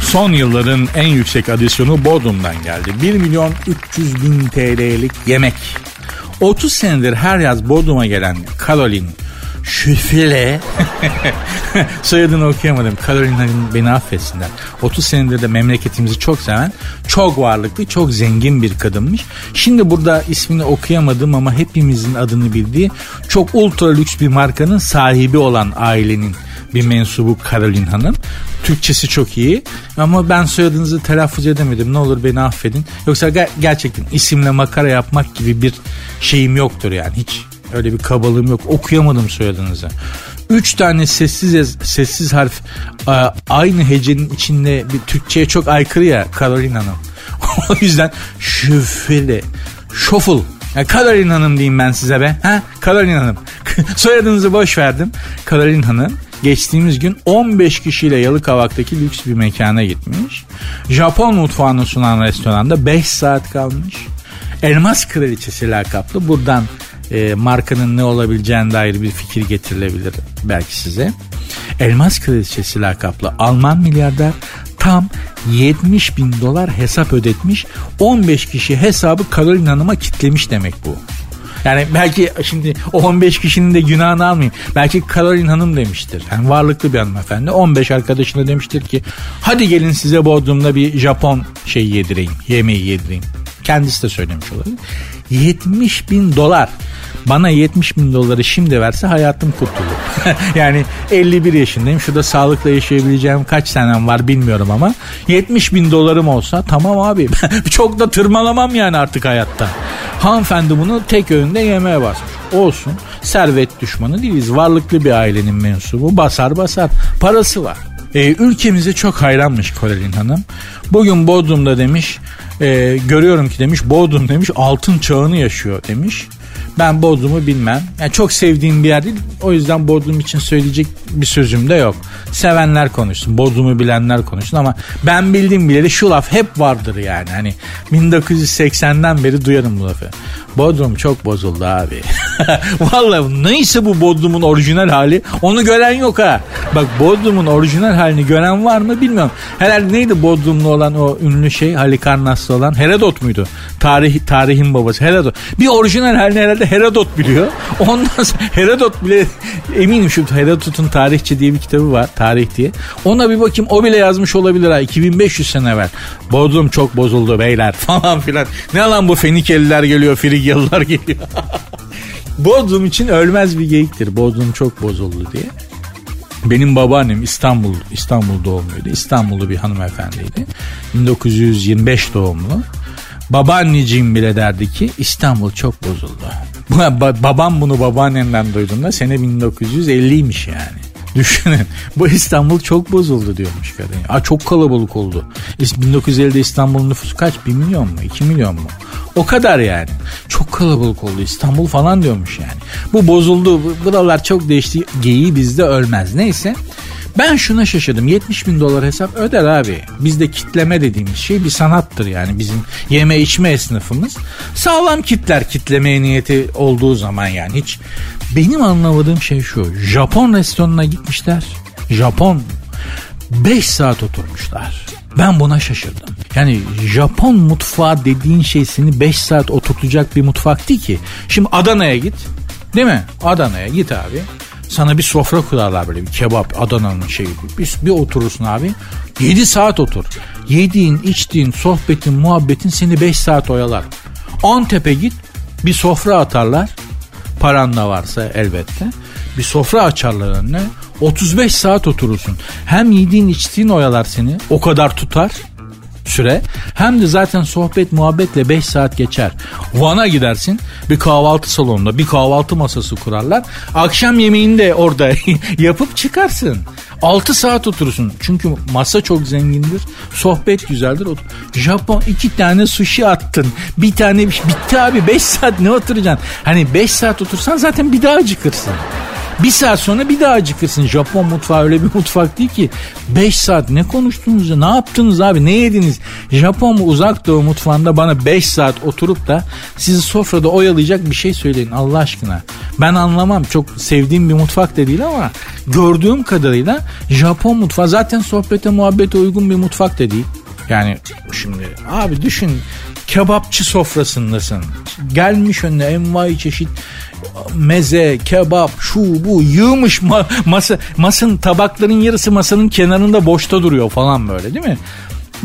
Son yılların en yüksek adisyonu Bodrum'dan geldi. 1 milyon 300 bin TL'lik yemek. 30 senedir her yaz Bodrum'a gelen Caroline Şüfile soyadını okuyamadım. Caroline beni affetsinler. 30 senedir de memleketimizi çok seven, çok varlıklı, çok zengin bir kadınmış. Şimdi burada ismini okuyamadım ama hepimizin adını bildiği çok ultra lüks bir markanın sahibi olan ailenin bir mensubu Caroline Hanım. Türkçesi çok iyi ama ben soyadınızı telaffuz edemedim. Ne olur beni affedin. Yoksa ger- gerçekten isimle makara yapmak gibi bir şeyim yoktur yani. Hiç öyle bir kabalığım yok. Okuyamadım soyadınızı. Üç tane sessiz sessiz harf aynı hecenin içinde bir Türkçe'ye çok aykırı ya Caroline Hanım. o yüzden şüpheli. Şoful. Ya Caroline Hanım diyeyim ben size be. Ha? Caroline Hanım. Soyadınızı boş verdim. Caroline Hanım geçtiğimiz gün 15 kişiyle Yalıkavak'taki lüks bir mekana gitmiş. Japon mutfağını sunan restoranda 5 saat kalmış. Elmas Kraliçesi lakaplı. Buradan e, markanın ne olabileceğine dair bir fikir getirilebilir belki size. Elmas Kraliçesi lakaplı Alman milyarder tam 70 bin dolar hesap ödetmiş. 15 kişi hesabı Caroline Hanım'a kitlemiş demek bu. Yani belki şimdi o 15 kişinin de günahını almayayım. Belki Caroline Hanım demiştir. Yani varlıklı bir hanımefendi. 15 arkadaşına demiştir ki hadi gelin size Bodrum'da bir Japon şey yedireyim. Yemeği yedireyim. Kendisi de söylemiş olabilir. 70 bin dolar. Bana 70 bin doları şimdi verse hayatım kurtulur. yani 51 yaşındayım. Şurada sağlıkla yaşayabileceğim kaç senem var bilmiyorum ama 70 bin dolarım olsa tamam abi. Çok da tırmalamam yani artık hayatta. Hanımefendi bunu tek öğünde yemeye basmış. Olsun. Servet düşmanı değiliz. Varlıklı bir ailenin mensubu. Basar basar. Parası var. E, ülkemize çok hayranmış Korelin Hanım. Bugün Bodrum'da demiş e, görüyorum ki demiş Bodrum demiş altın çağını yaşıyor demiş. Ben Bodrum'u bilmem. Yani çok sevdiğim bir yer değil. O yüzden Bodrum için söyleyecek bir sözüm de yok. Sevenler konuşsun. Bodrum'u bilenler konuşsun ama ben bildiğim bileli şu laf hep vardır yani. Hani 1980'den beri duyarım bu lafı. Bodrum çok bozuldu abi. Vallahi neyse bu Bodrum'un orijinal hali onu gören yok ha. Bak Bodrum'un orijinal halini gören var mı bilmiyorum. Herhalde neydi Bodrumlu olan o ünlü şey Halikarnaslı olan Herodot muydu? Tarih, tarihin babası Herodot. Bir orijinal halini herhalde Herodot biliyor. Ondan sonra Herodot bile eminim şu Herodot'un tarihçi diye bir kitabı var. Tarih diye. Ona bir bakayım o bile yazmış olabilir ha. 2500 sene evvel. Bodrum çok bozuldu beyler falan filan. Ne lan bu Fenikeliler geliyor, Frigyalılar geliyor. Bodrum için ölmez bir geyiktir. Bodrum çok bozuldu diye. Benim babaannem İstanbul İstanbul doğumluydu. İstanbullu bir hanımefendiydi. 1925 doğumlu. Babaanneciğim bile derdi ki İstanbul çok bozuldu. Babam bunu babaannemden duyduğunda sene 1950'ymiş yani. Düşünün bu İstanbul çok bozuldu diyormuş kadın. Aa, çok kalabalık oldu. 1950'de İstanbul'un nüfusu kaç? 1 milyon mu? 2 milyon mu? O kadar yani. Çok kalabalık oldu İstanbul falan diyormuş yani. Bu bozuldu. Buralar çok değişti. Geyiği bizde ölmez. Neyse. Ben şuna şaşırdım. 70 bin dolar hesap öder abi. Bizde kitleme dediğimiz şey bir sanattır yani. Bizim yeme içme esnafımız. Sağlam kitler kitlemeye niyeti olduğu zaman yani. Hiç benim anlamadığım şey şu. Japon restoranına gitmişler. Japon 5 saat oturmuşlar. Ben buna şaşırdım. Yani Japon mutfağı dediğin şey seni 5 saat oturtacak bir mutfak değil ki. Şimdi Adana'ya git. Değil mi? Adana'ya git abi. Sana bir sofra kurarlar böyle bir kebap Adana'nın şeyi. Bir, bir oturursun abi. 7 saat otur. Yediğin, içtiğin, sohbetin, muhabbetin seni 5 saat oyalar. Antep'e git bir sofra atarlar. Paran da varsa elbette. Bir sofra açarlar önüne. 35 saat oturursun. Hem yediğin içtiğin oyalar seni. O kadar tutar süre hem de zaten sohbet muhabbetle 5 saat geçer. Van'a gidersin bir kahvaltı salonunda bir kahvaltı masası kurarlar. Akşam yemeğini de orada yapıp çıkarsın. 6 saat oturursun. Çünkü masa çok zengindir. Sohbet güzeldir. Japon iki tane sushi attın. Bir tane. Bitti abi 5 saat ne oturacaksın? Hani 5 saat otursan zaten bir daha acıkırsın. Bir saat sonra bir daha acıkırsın. Japon mutfağı öyle bir mutfak değil ki. 5 saat ne konuştunuz ya? Ne yaptınız abi? Ne yediniz? Japon mu uzak doğu mutfağında bana 5 saat oturup da sizi sofrada oyalayacak bir şey söyleyin Allah aşkına. Ben anlamam. Çok sevdiğim bir mutfak da değil ama gördüğüm kadarıyla Japon mutfağı zaten sohbete muhabbete uygun bir mutfak da değil. Yani şimdi abi düşün kebapçı sofrasındasın. Gelmiş önüne envai çeşit meze, kebap, şu bu yığmış ma- masa masın tabakların yarısı masanın kenarında boşta duruyor falan böyle değil mi?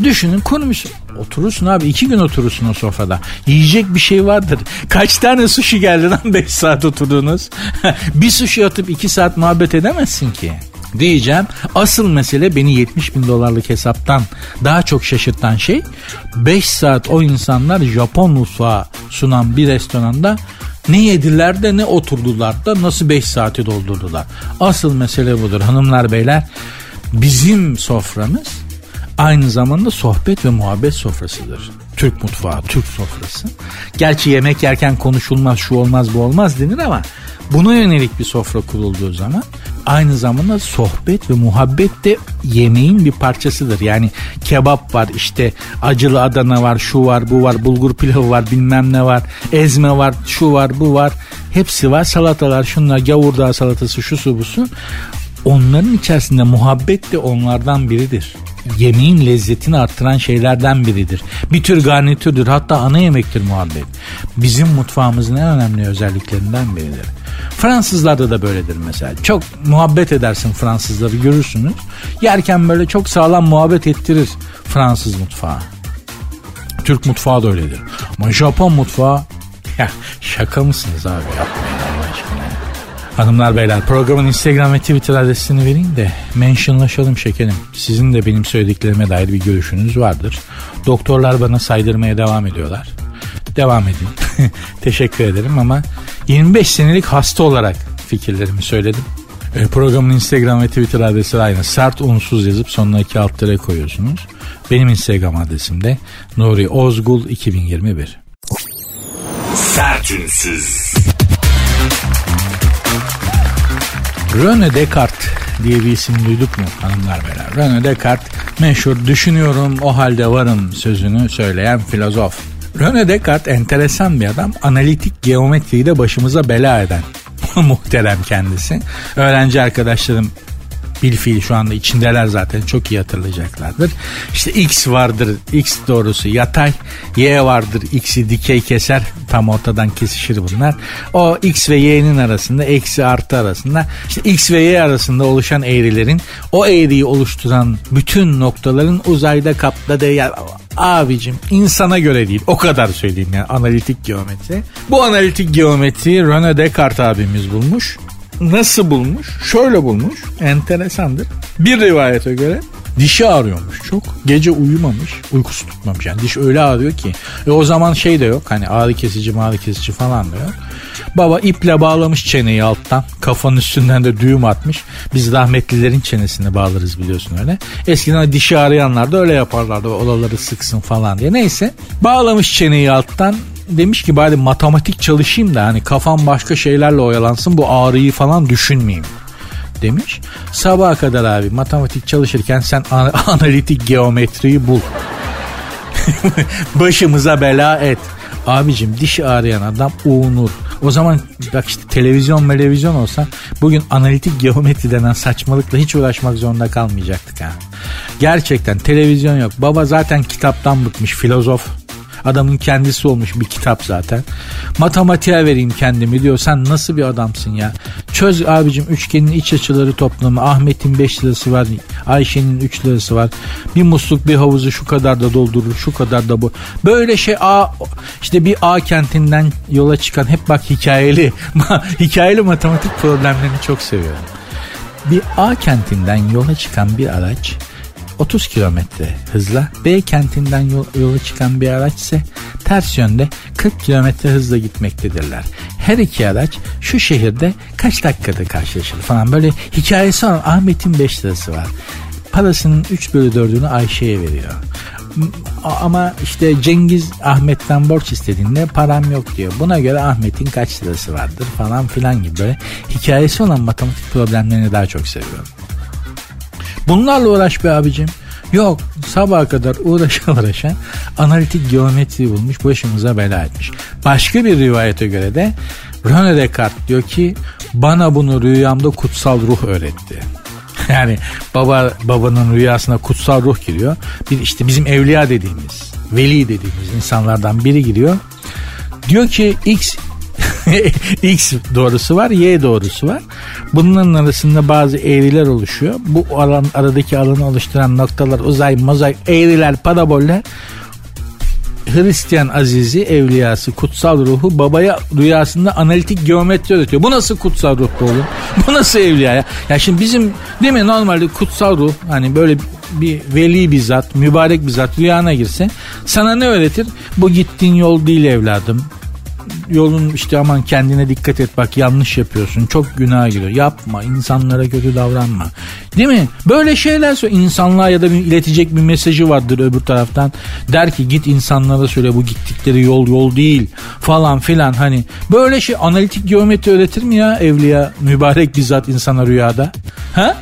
Düşünün konumuş. Oturursun abi iki gün oturursun o sofrada. Yiyecek bir şey vardır. Kaç tane sushi geldi lan 5 saat oturdunuz? bir sushi atıp 2 saat muhabbet edemezsin ki diyeceğim. Asıl mesele beni 70 bin dolarlık hesaptan daha çok şaşırtan şey 5 saat o insanlar Japon mutfağı sunan bir restoranda ne yediler de ne oturdular da nasıl 5 saati doldurdular. Asıl mesele budur hanımlar beyler. Bizim soframız aynı zamanda sohbet ve muhabbet sofrasıdır. Türk mutfağı, Türk sofrası. Gerçi yemek yerken konuşulmaz, şu olmaz, bu olmaz denir ama buna yönelik bir sofra kurulduğu zaman aynı zamanda sohbet ve muhabbet de yemeğin bir parçasıdır. Yani kebap var işte acılı Adana var şu var bu var bulgur pilavı var bilmem ne var ezme var şu var bu var hepsi var salatalar şunlar gavurdağ salatası şu su bu su onların içerisinde muhabbet de onlardan biridir yemeğin lezzetini arttıran şeylerden biridir. Bir tür garnitürdür hatta ana yemektir muhabbet. Bizim mutfağımızın en önemli özelliklerinden biridir. Fransızlarda da böyledir mesela. Çok muhabbet edersin Fransızları görürsünüz. Yerken böyle çok sağlam muhabbet ettirir Fransız mutfağı. Türk mutfağı da öyledir. Ama Japon mutfağı ya şaka mısınız abi yapmayın Allah aşkına. Hanımlar beyler programın Instagram ve Twitter adresini vereyim de mentionlaşalım şekerim. Sizin de benim söylediklerime dair bir görüşünüz vardır. Doktorlar bana saydırmaya devam ediyorlar. Devam edin. Teşekkür ederim ama 25 senelik hasta olarak fikirlerimi söyledim. E, programın Instagram ve Twitter adresi aynı. Sert unsuz yazıp sonuna iki alt tere koyuyorsunuz. Benim Instagram adresim de Nuri Ozgul 2021. Sertünsüz. Rene Descartes diye bir isim duyduk mu hanımlar beyler? Rene Descartes meşhur düşünüyorum o halde varım sözünü söyleyen filozof. Rene Descartes enteresan bir adam. Analitik geometriyi de başımıza bela eden muhterem kendisi. Öğrenci arkadaşlarım bilfiil şu anda içindeler zaten çok iyi hatırlayacaklardır. İşte X vardır X doğrusu yatay Y vardır X'i dikey keser tam ortadan kesişir bunlar. O X ve Y'nin arasında eksi artı arasında işte X ve Y arasında oluşan eğrilerin o eğriyi oluşturan bütün noktaların uzayda kapladığı yer abicim insana göre değil o kadar söyleyeyim yani analitik geometri. Bu analitik geometri René Descartes abimiz bulmuş. Nasıl bulmuş? Şöyle bulmuş. Enteresandır. Bir rivayete göre Dişi ağrıyormuş çok. Gece uyumamış. Uykusu tutmamış yani. Diş öyle ağrıyor ki. E o zaman şey de yok. Hani ağrı kesici ağrı kesici falan da yok. Baba iple bağlamış çeneyi alttan. Kafanın üstünden de düğüm atmış. Biz rahmetlilerin çenesini bağlarız biliyorsun öyle. Eskiden dişi ağrıyanlar da öyle yaparlardı. Olaları sıksın falan diye. Neyse bağlamış çeneyi alttan demiş ki bari matematik çalışayım da hani kafam başka şeylerle oyalansın bu ağrıyı falan düşünmeyeyim demiş. Sabaha kadar abi matematik çalışırken sen analitik geometriyi bul. Başımıza bela et. Abicim diş ağrıyan adam uğunur. O zaman bak işte televizyon televizyon olsa bugün analitik geometri denen saçmalıkla hiç uğraşmak zorunda kalmayacaktık ha. Gerçekten televizyon yok. Baba zaten kitaptan bıkmış filozof. Adamın kendisi olmuş bir kitap zaten. Matematiğe vereyim kendimi diyor. Sen nasıl bir adamsın ya? Çöz abicim üçgenin iç açıları toplamı. Ahmet'in 5 lirası var. Ayşe'nin 3 lirası var. Bir musluk bir havuzu şu kadar da doldurur. Şu kadar da bu. Böyle şey A işte bir A kentinden yola çıkan hep bak hikayeli hikayeli matematik problemlerini çok seviyorum. Bir A kentinden yola çıkan bir araç 30 kilometre hızla B kentinden yol, yola çıkan bir araç ise ters yönde 40 kilometre hızla gitmektedirler. Her iki araç şu şehirde kaç dakikada karşılaşır falan böyle hikayesi olan Ahmet'in 5 lirası var. Parasının 3 bölü 4'ünü Ayşe'ye veriyor ama işte Cengiz Ahmet'ten borç istediğinde param yok diyor. Buna göre Ahmet'in kaç lirası vardır falan filan gibi böyle hikayesi olan matematik problemlerini daha çok seviyorum. Bunlarla uğraş be abicim. Yok sabaha kadar uğraşa uğraşa analitik geometri bulmuş başımıza bela etmiş. Başka bir rivayete göre de René Descartes diyor ki bana bunu rüyamda kutsal ruh öğretti. Yani baba babanın rüyasına kutsal ruh giriyor. Bir işte bizim evliya dediğimiz, veli dediğimiz insanlardan biri giriyor. Diyor ki X X doğrusu var, Y doğrusu var. Bunların arasında bazı eğriler oluşuyor. Bu alan aradaki alanı oluşturan noktalar, uzay, mozaik, eğriler, paraboller Hristiyan azizi, evliyası, kutsal ruhu babaya rüyasında analitik geometri öğretiyor. Bu nasıl kutsal ruh oğlum? Bu nasıl evliya ya? Ya şimdi bizim değil mi normalde kutsal ruh hani böyle bir veli bir zat, mübarek bir zat rüyana girse sana ne öğretir? Bu gittiğin yol değil evladım yolun işte aman kendine dikkat et bak yanlış yapıyorsun çok günah giriyor. Yapma insanlara kötü davranma. Değil mi? Böyle şeyler söyle insanlığa ya da bir iletecek bir mesajı vardır öbür taraftan. Der ki git insanlara söyle bu gittikleri yol yol değil. falan filan. Hani böyle şey analitik geometri öğretir mi ya evliya? Mübarek bizzat insana rüyada. Ha?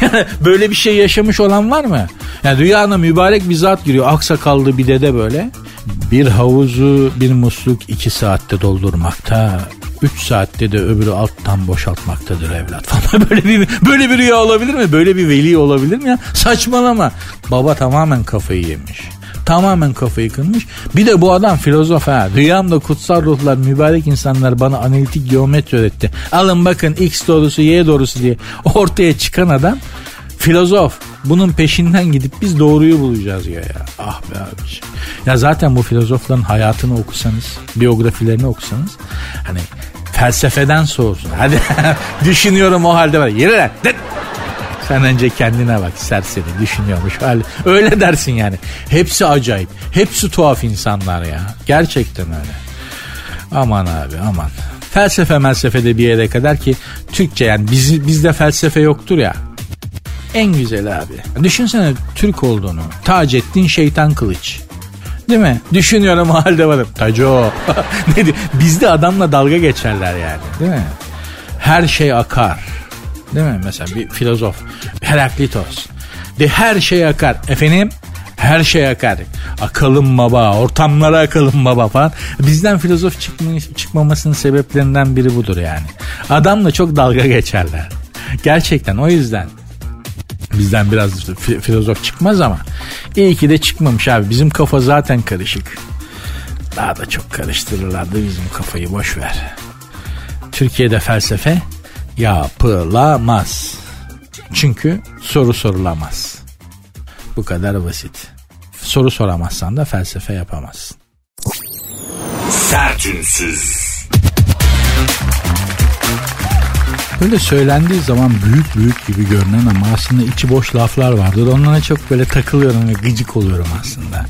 Böyle bir şey yaşamış olan var mı? Yani rüyana mübarek bir zat giriyor. Aksakallı bir dede böyle bir havuzu bir musluk iki saatte doldurmakta, üç saatte de öbürü alttan boşaltmaktadır evlat falan. Böyle bir böyle bir rüya olabilir mi? Böyle bir veli olabilir mi ya? Saçmalama. Baba tamamen kafayı yemiş. Tamamen kafayı kırmış. Bir de bu adam filozof ha. Rüyamda kutsal ruhlar, mübarek insanlar bana analitik geometri öğretti. Alın bakın X doğrusu Y doğrusu diye ortaya çıkan adam filozof. Bunun peşinden gidip biz doğruyu bulacağız ya. ya. Ah be abiciğim. Ya zaten bu filozofların hayatını okusanız, biyografilerini okusanız hani felsefeden soğursun. Hadi düşünüyorum o halde var. Yere lan. Sen önce kendine bak serseri düşünüyormuş. Öyle, öyle dersin yani. Hepsi acayip. Hepsi tuhaf insanlar ya. Gerçekten öyle. Aman abi aman. Felsefe melsefede bir yere kadar ki Türkçe yani biz, bizde felsefe yoktur ya. En güzel abi. Düşünsene Türk olduğunu. Taceddin Şeytan Kılıç. Değil mi? Düşünüyorum o halde varım. Taco. ne Bizde adamla dalga geçerler yani. Değil mi? Her şey akar. Değil mi? Mesela bir filozof. Heraklitos. De her şey akar. Efendim? Her şey akar. Akalım baba, ortamlara akalım baba falan. Bizden filozof çıkma, çıkmamasının sebeplerinden biri budur yani. Adamla çok dalga geçerler. Gerçekten o yüzden Bizden biraz filozof çıkmaz ama iyi ki de çıkmamış abi. Bizim kafa zaten karışık. Daha da çok karıştırırlardı bizim kafayı boş ver. Türkiye'de felsefe yapılamaz. Çünkü soru sorulamaz. Bu kadar basit. Soru soramazsan da felsefe yapamazsın. Sertünsüz. Böyle söylendiği zaman büyük büyük gibi görünen ama aslında içi boş laflar vardır. Onlara çok böyle takılıyorum ve gıcık oluyorum aslında.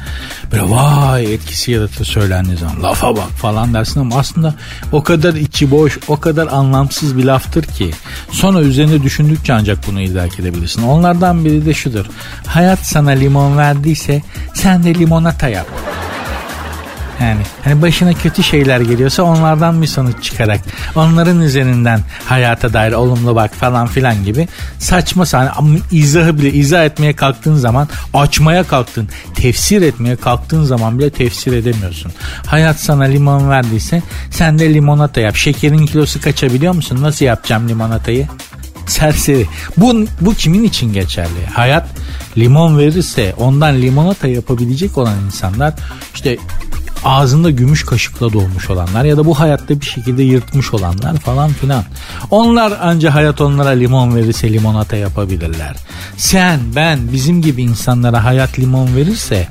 Böyle vay etkisi yaratır söylendiği zaman lafa bak falan dersin ama aslında o kadar içi boş, o kadar anlamsız bir laftır ki sonra üzerinde düşündükçe ancak bunu idrak edebilirsin. Onlardan biri de şudur. Hayat sana limon verdiyse sen de limonata yap. Yani hani başına kötü şeyler geliyorsa onlardan bir sonuç çıkarak onların üzerinden hayata dair olumlu bak falan filan gibi saçma sahne izahı bile izah etmeye kalktığın zaman açmaya kalktın tefsir etmeye kalktığın zaman bile tefsir edemiyorsun. Hayat sana limon verdiyse sen de limonata yap. Şekerin kilosu kaçabiliyor musun? Nasıl yapacağım limonatayı? serseri. Bu, bu kimin için geçerli? Hayat limon verirse ondan limonata yapabilecek olan insanlar işte ağzında gümüş kaşıkla doğmuş olanlar ya da bu hayatta bir şekilde yırtmış olanlar falan filan. Onlar anca hayat onlara limon verirse limonata yapabilirler. Sen, ben, bizim gibi insanlara hayat limon verirse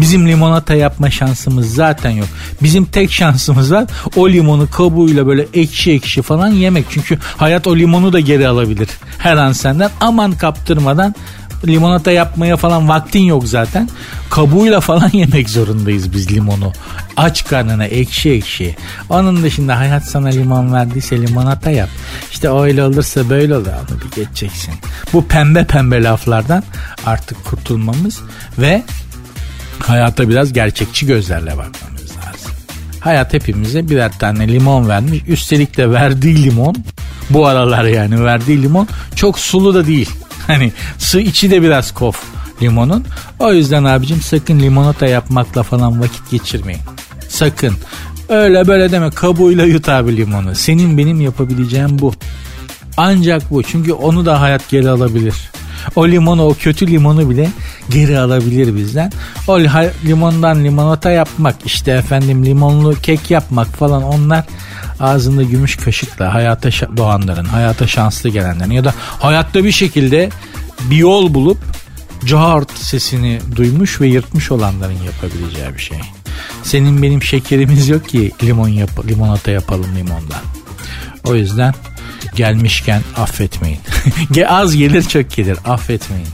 bizim limonata yapma şansımız zaten yok. Bizim tek şansımız var o limonu kabuğuyla böyle ekşi ekşi falan yemek. Çünkü hayat o limonu da geri alabilir her an senden. Aman kaptırmadan limonata yapmaya falan vaktin yok zaten. Kabuğuyla falan yemek zorundayız biz limonu. Aç karnına ekşi ekşi. Onun dışında hayat sana limon verdiyse limonata yap. İşte öyle olursa böyle olur. Onu bir geçeceksin. Bu pembe pembe laflardan artık kurtulmamız ve hayata biraz gerçekçi gözlerle bakmamız lazım. Hayat hepimize birer tane limon vermiş. Üstelik de verdiği limon bu aralar yani verdiği limon çok sulu da değil. Hani su içi de biraz kof limonun. O yüzden abicim sakın limonata yapmakla falan vakit geçirmeyin. Sakın. Öyle böyle deme kabuğuyla yut abi limonu. Senin benim yapabileceğim bu. Ancak bu. Çünkü onu da hayat geri alabilir. O limonu o kötü limonu bile geri alabilir bizden. O limondan limonata yapmak işte efendim limonlu kek yapmak falan onlar ağzında gümüş kaşıkla hayata doğanların, hayata şanslı gelenlerin ya da hayatta bir şekilde bir yol bulup cart sesini duymuş ve yırtmış olanların yapabileceği bir şey. Senin benim şekerimiz yok ki limon yap limonata yapalım limondan. O yüzden gelmişken affetmeyin. Az gelir çok gelir affetmeyin.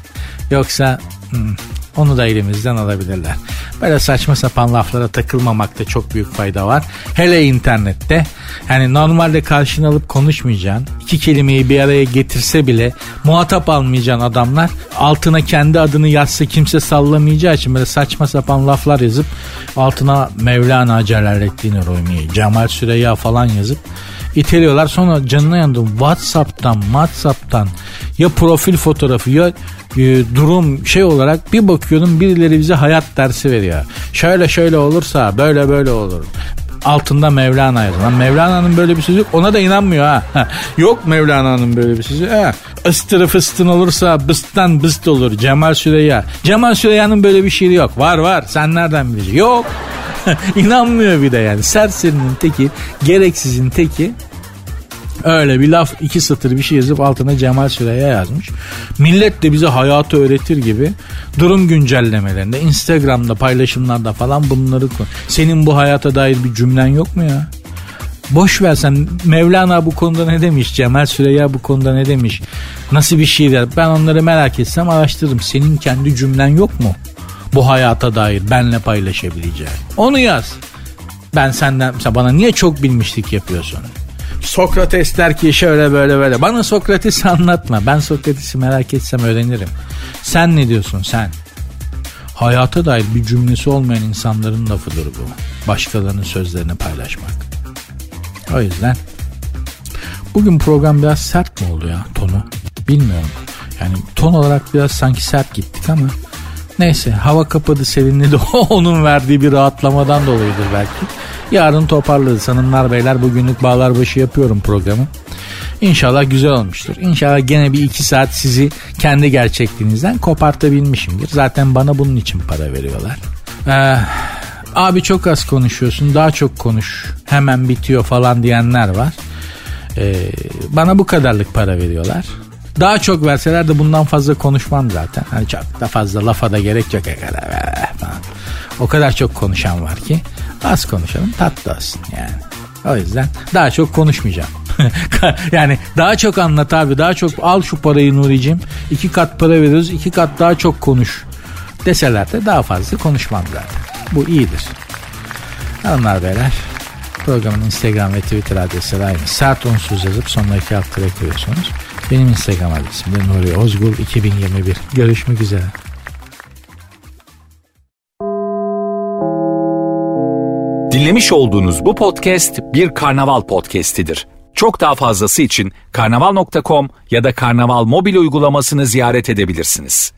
Yoksa hmm, onu da elimizden alabilirler. Böyle saçma sapan laflara takılmamakta çok büyük fayda var. Hele internette. Yani normalde karşına alıp konuşmayacaksın. iki kelimeyi bir araya getirse bile muhatap almayacaksın adamlar. Altına kendi adını yazsa kimse sallamayacağı için böyle saçma sapan laflar yazıp altına Mevlana Celaleddin Rumi, Cemal Süreyya falan yazıp iteliyorlar. Sonra canına yandım. Whatsapp'tan, Whatsapp'tan ya profil fotoğrafı ya e, durum şey olarak bir bakıyorum birileri bize hayat dersi veriyor. Şöyle şöyle olursa böyle böyle olur altında Mevlana yazılan. Mevlana'nın böyle bir sözü. Ona da inanmıyor ha. yok Mevlana'nın böyle bir sözü. Ha. Istırı fıstın olursa bıstan bıst olur. Cemal Süreyya. Cemal Süreyya'nın böyle bir şiiri yok. Var var. Sen nereden bileceksin? Yok. İnanmıyor bir de yani. Serserinin teki, gereksizin teki Öyle bir laf iki satır bir şey yazıp altına Cemal Süreyya yazmış. Millet de bize hayatı öğretir gibi durum güncellemelerinde Instagram'da paylaşımlarda falan bunları senin bu hayata dair bir cümlen yok mu ya? Boş versen Mevlana bu konuda ne demiş? Cemal Süreyya bu konuda ne demiş? Nasıl bir şey der? Ben onları merak etsem araştırırım. Senin kendi cümlen yok mu? Bu hayata dair benle paylaşabileceğin. Onu yaz. Ben senden mesela bana niye çok bilmişlik yapıyorsun? Sokrates der ki şöyle böyle böyle. Bana Sokrates'i anlatma. Ben Sokrates'i merak etsem öğrenirim. Sen ne diyorsun sen? Hayata dair bir cümlesi olmayan insanların lafıdır bu. Başkalarının sözlerini paylaşmak. O yüzden bugün program biraz sert mi oldu ya tonu? Bilmiyorum. Yani ton olarak biraz sanki sert gittik ama neyse hava kapadı serinledi onun verdiği bir rahatlamadan dolayıdır belki. Yarın toparlarız hanımlar beyler bugünlük bağlar başı yapıyorum programı. İnşallah güzel olmuştur. İnşallah gene bir iki saat sizi kendi gerçekliğinizden kopartabilmişimdir. Zaten bana bunun için para veriyorlar. Ee, abi çok az konuşuyorsun daha çok konuş hemen bitiyor falan diyenler var. Ee, bana bu kadarlık para veriyorlar. Daha çok verseler de bundan fazla konuşmam zaten. Hani çok da fazla lafa da gerek yok. O kadar çok konuşan var ki az konuşalım tatlı olsun yani. O yüzden daha çok konuşmayacağım. yani daha çok anlat abi daha çok al şu parayı Nuri'cim. iki kat para veriyoruz iki kat daha çok konuş deseler de daha fazla konuşmam zaten. Bu iyidir. Hanımlar beyler programın Instagram ve Twitter adresleri aynı. Sert unsuz yazıp sonuna iki alt koyuyorsunuz. Benim Instagram adresim de Nuri Ozgul 2021. Görüşmek üzere. Dinlemiş olduğunuz bu podcast bir karnaval podcastidir. Çok daha fazlası için karnaval.com ya da karnaval mobil uygulamasını ziyaret edebilirsiniz.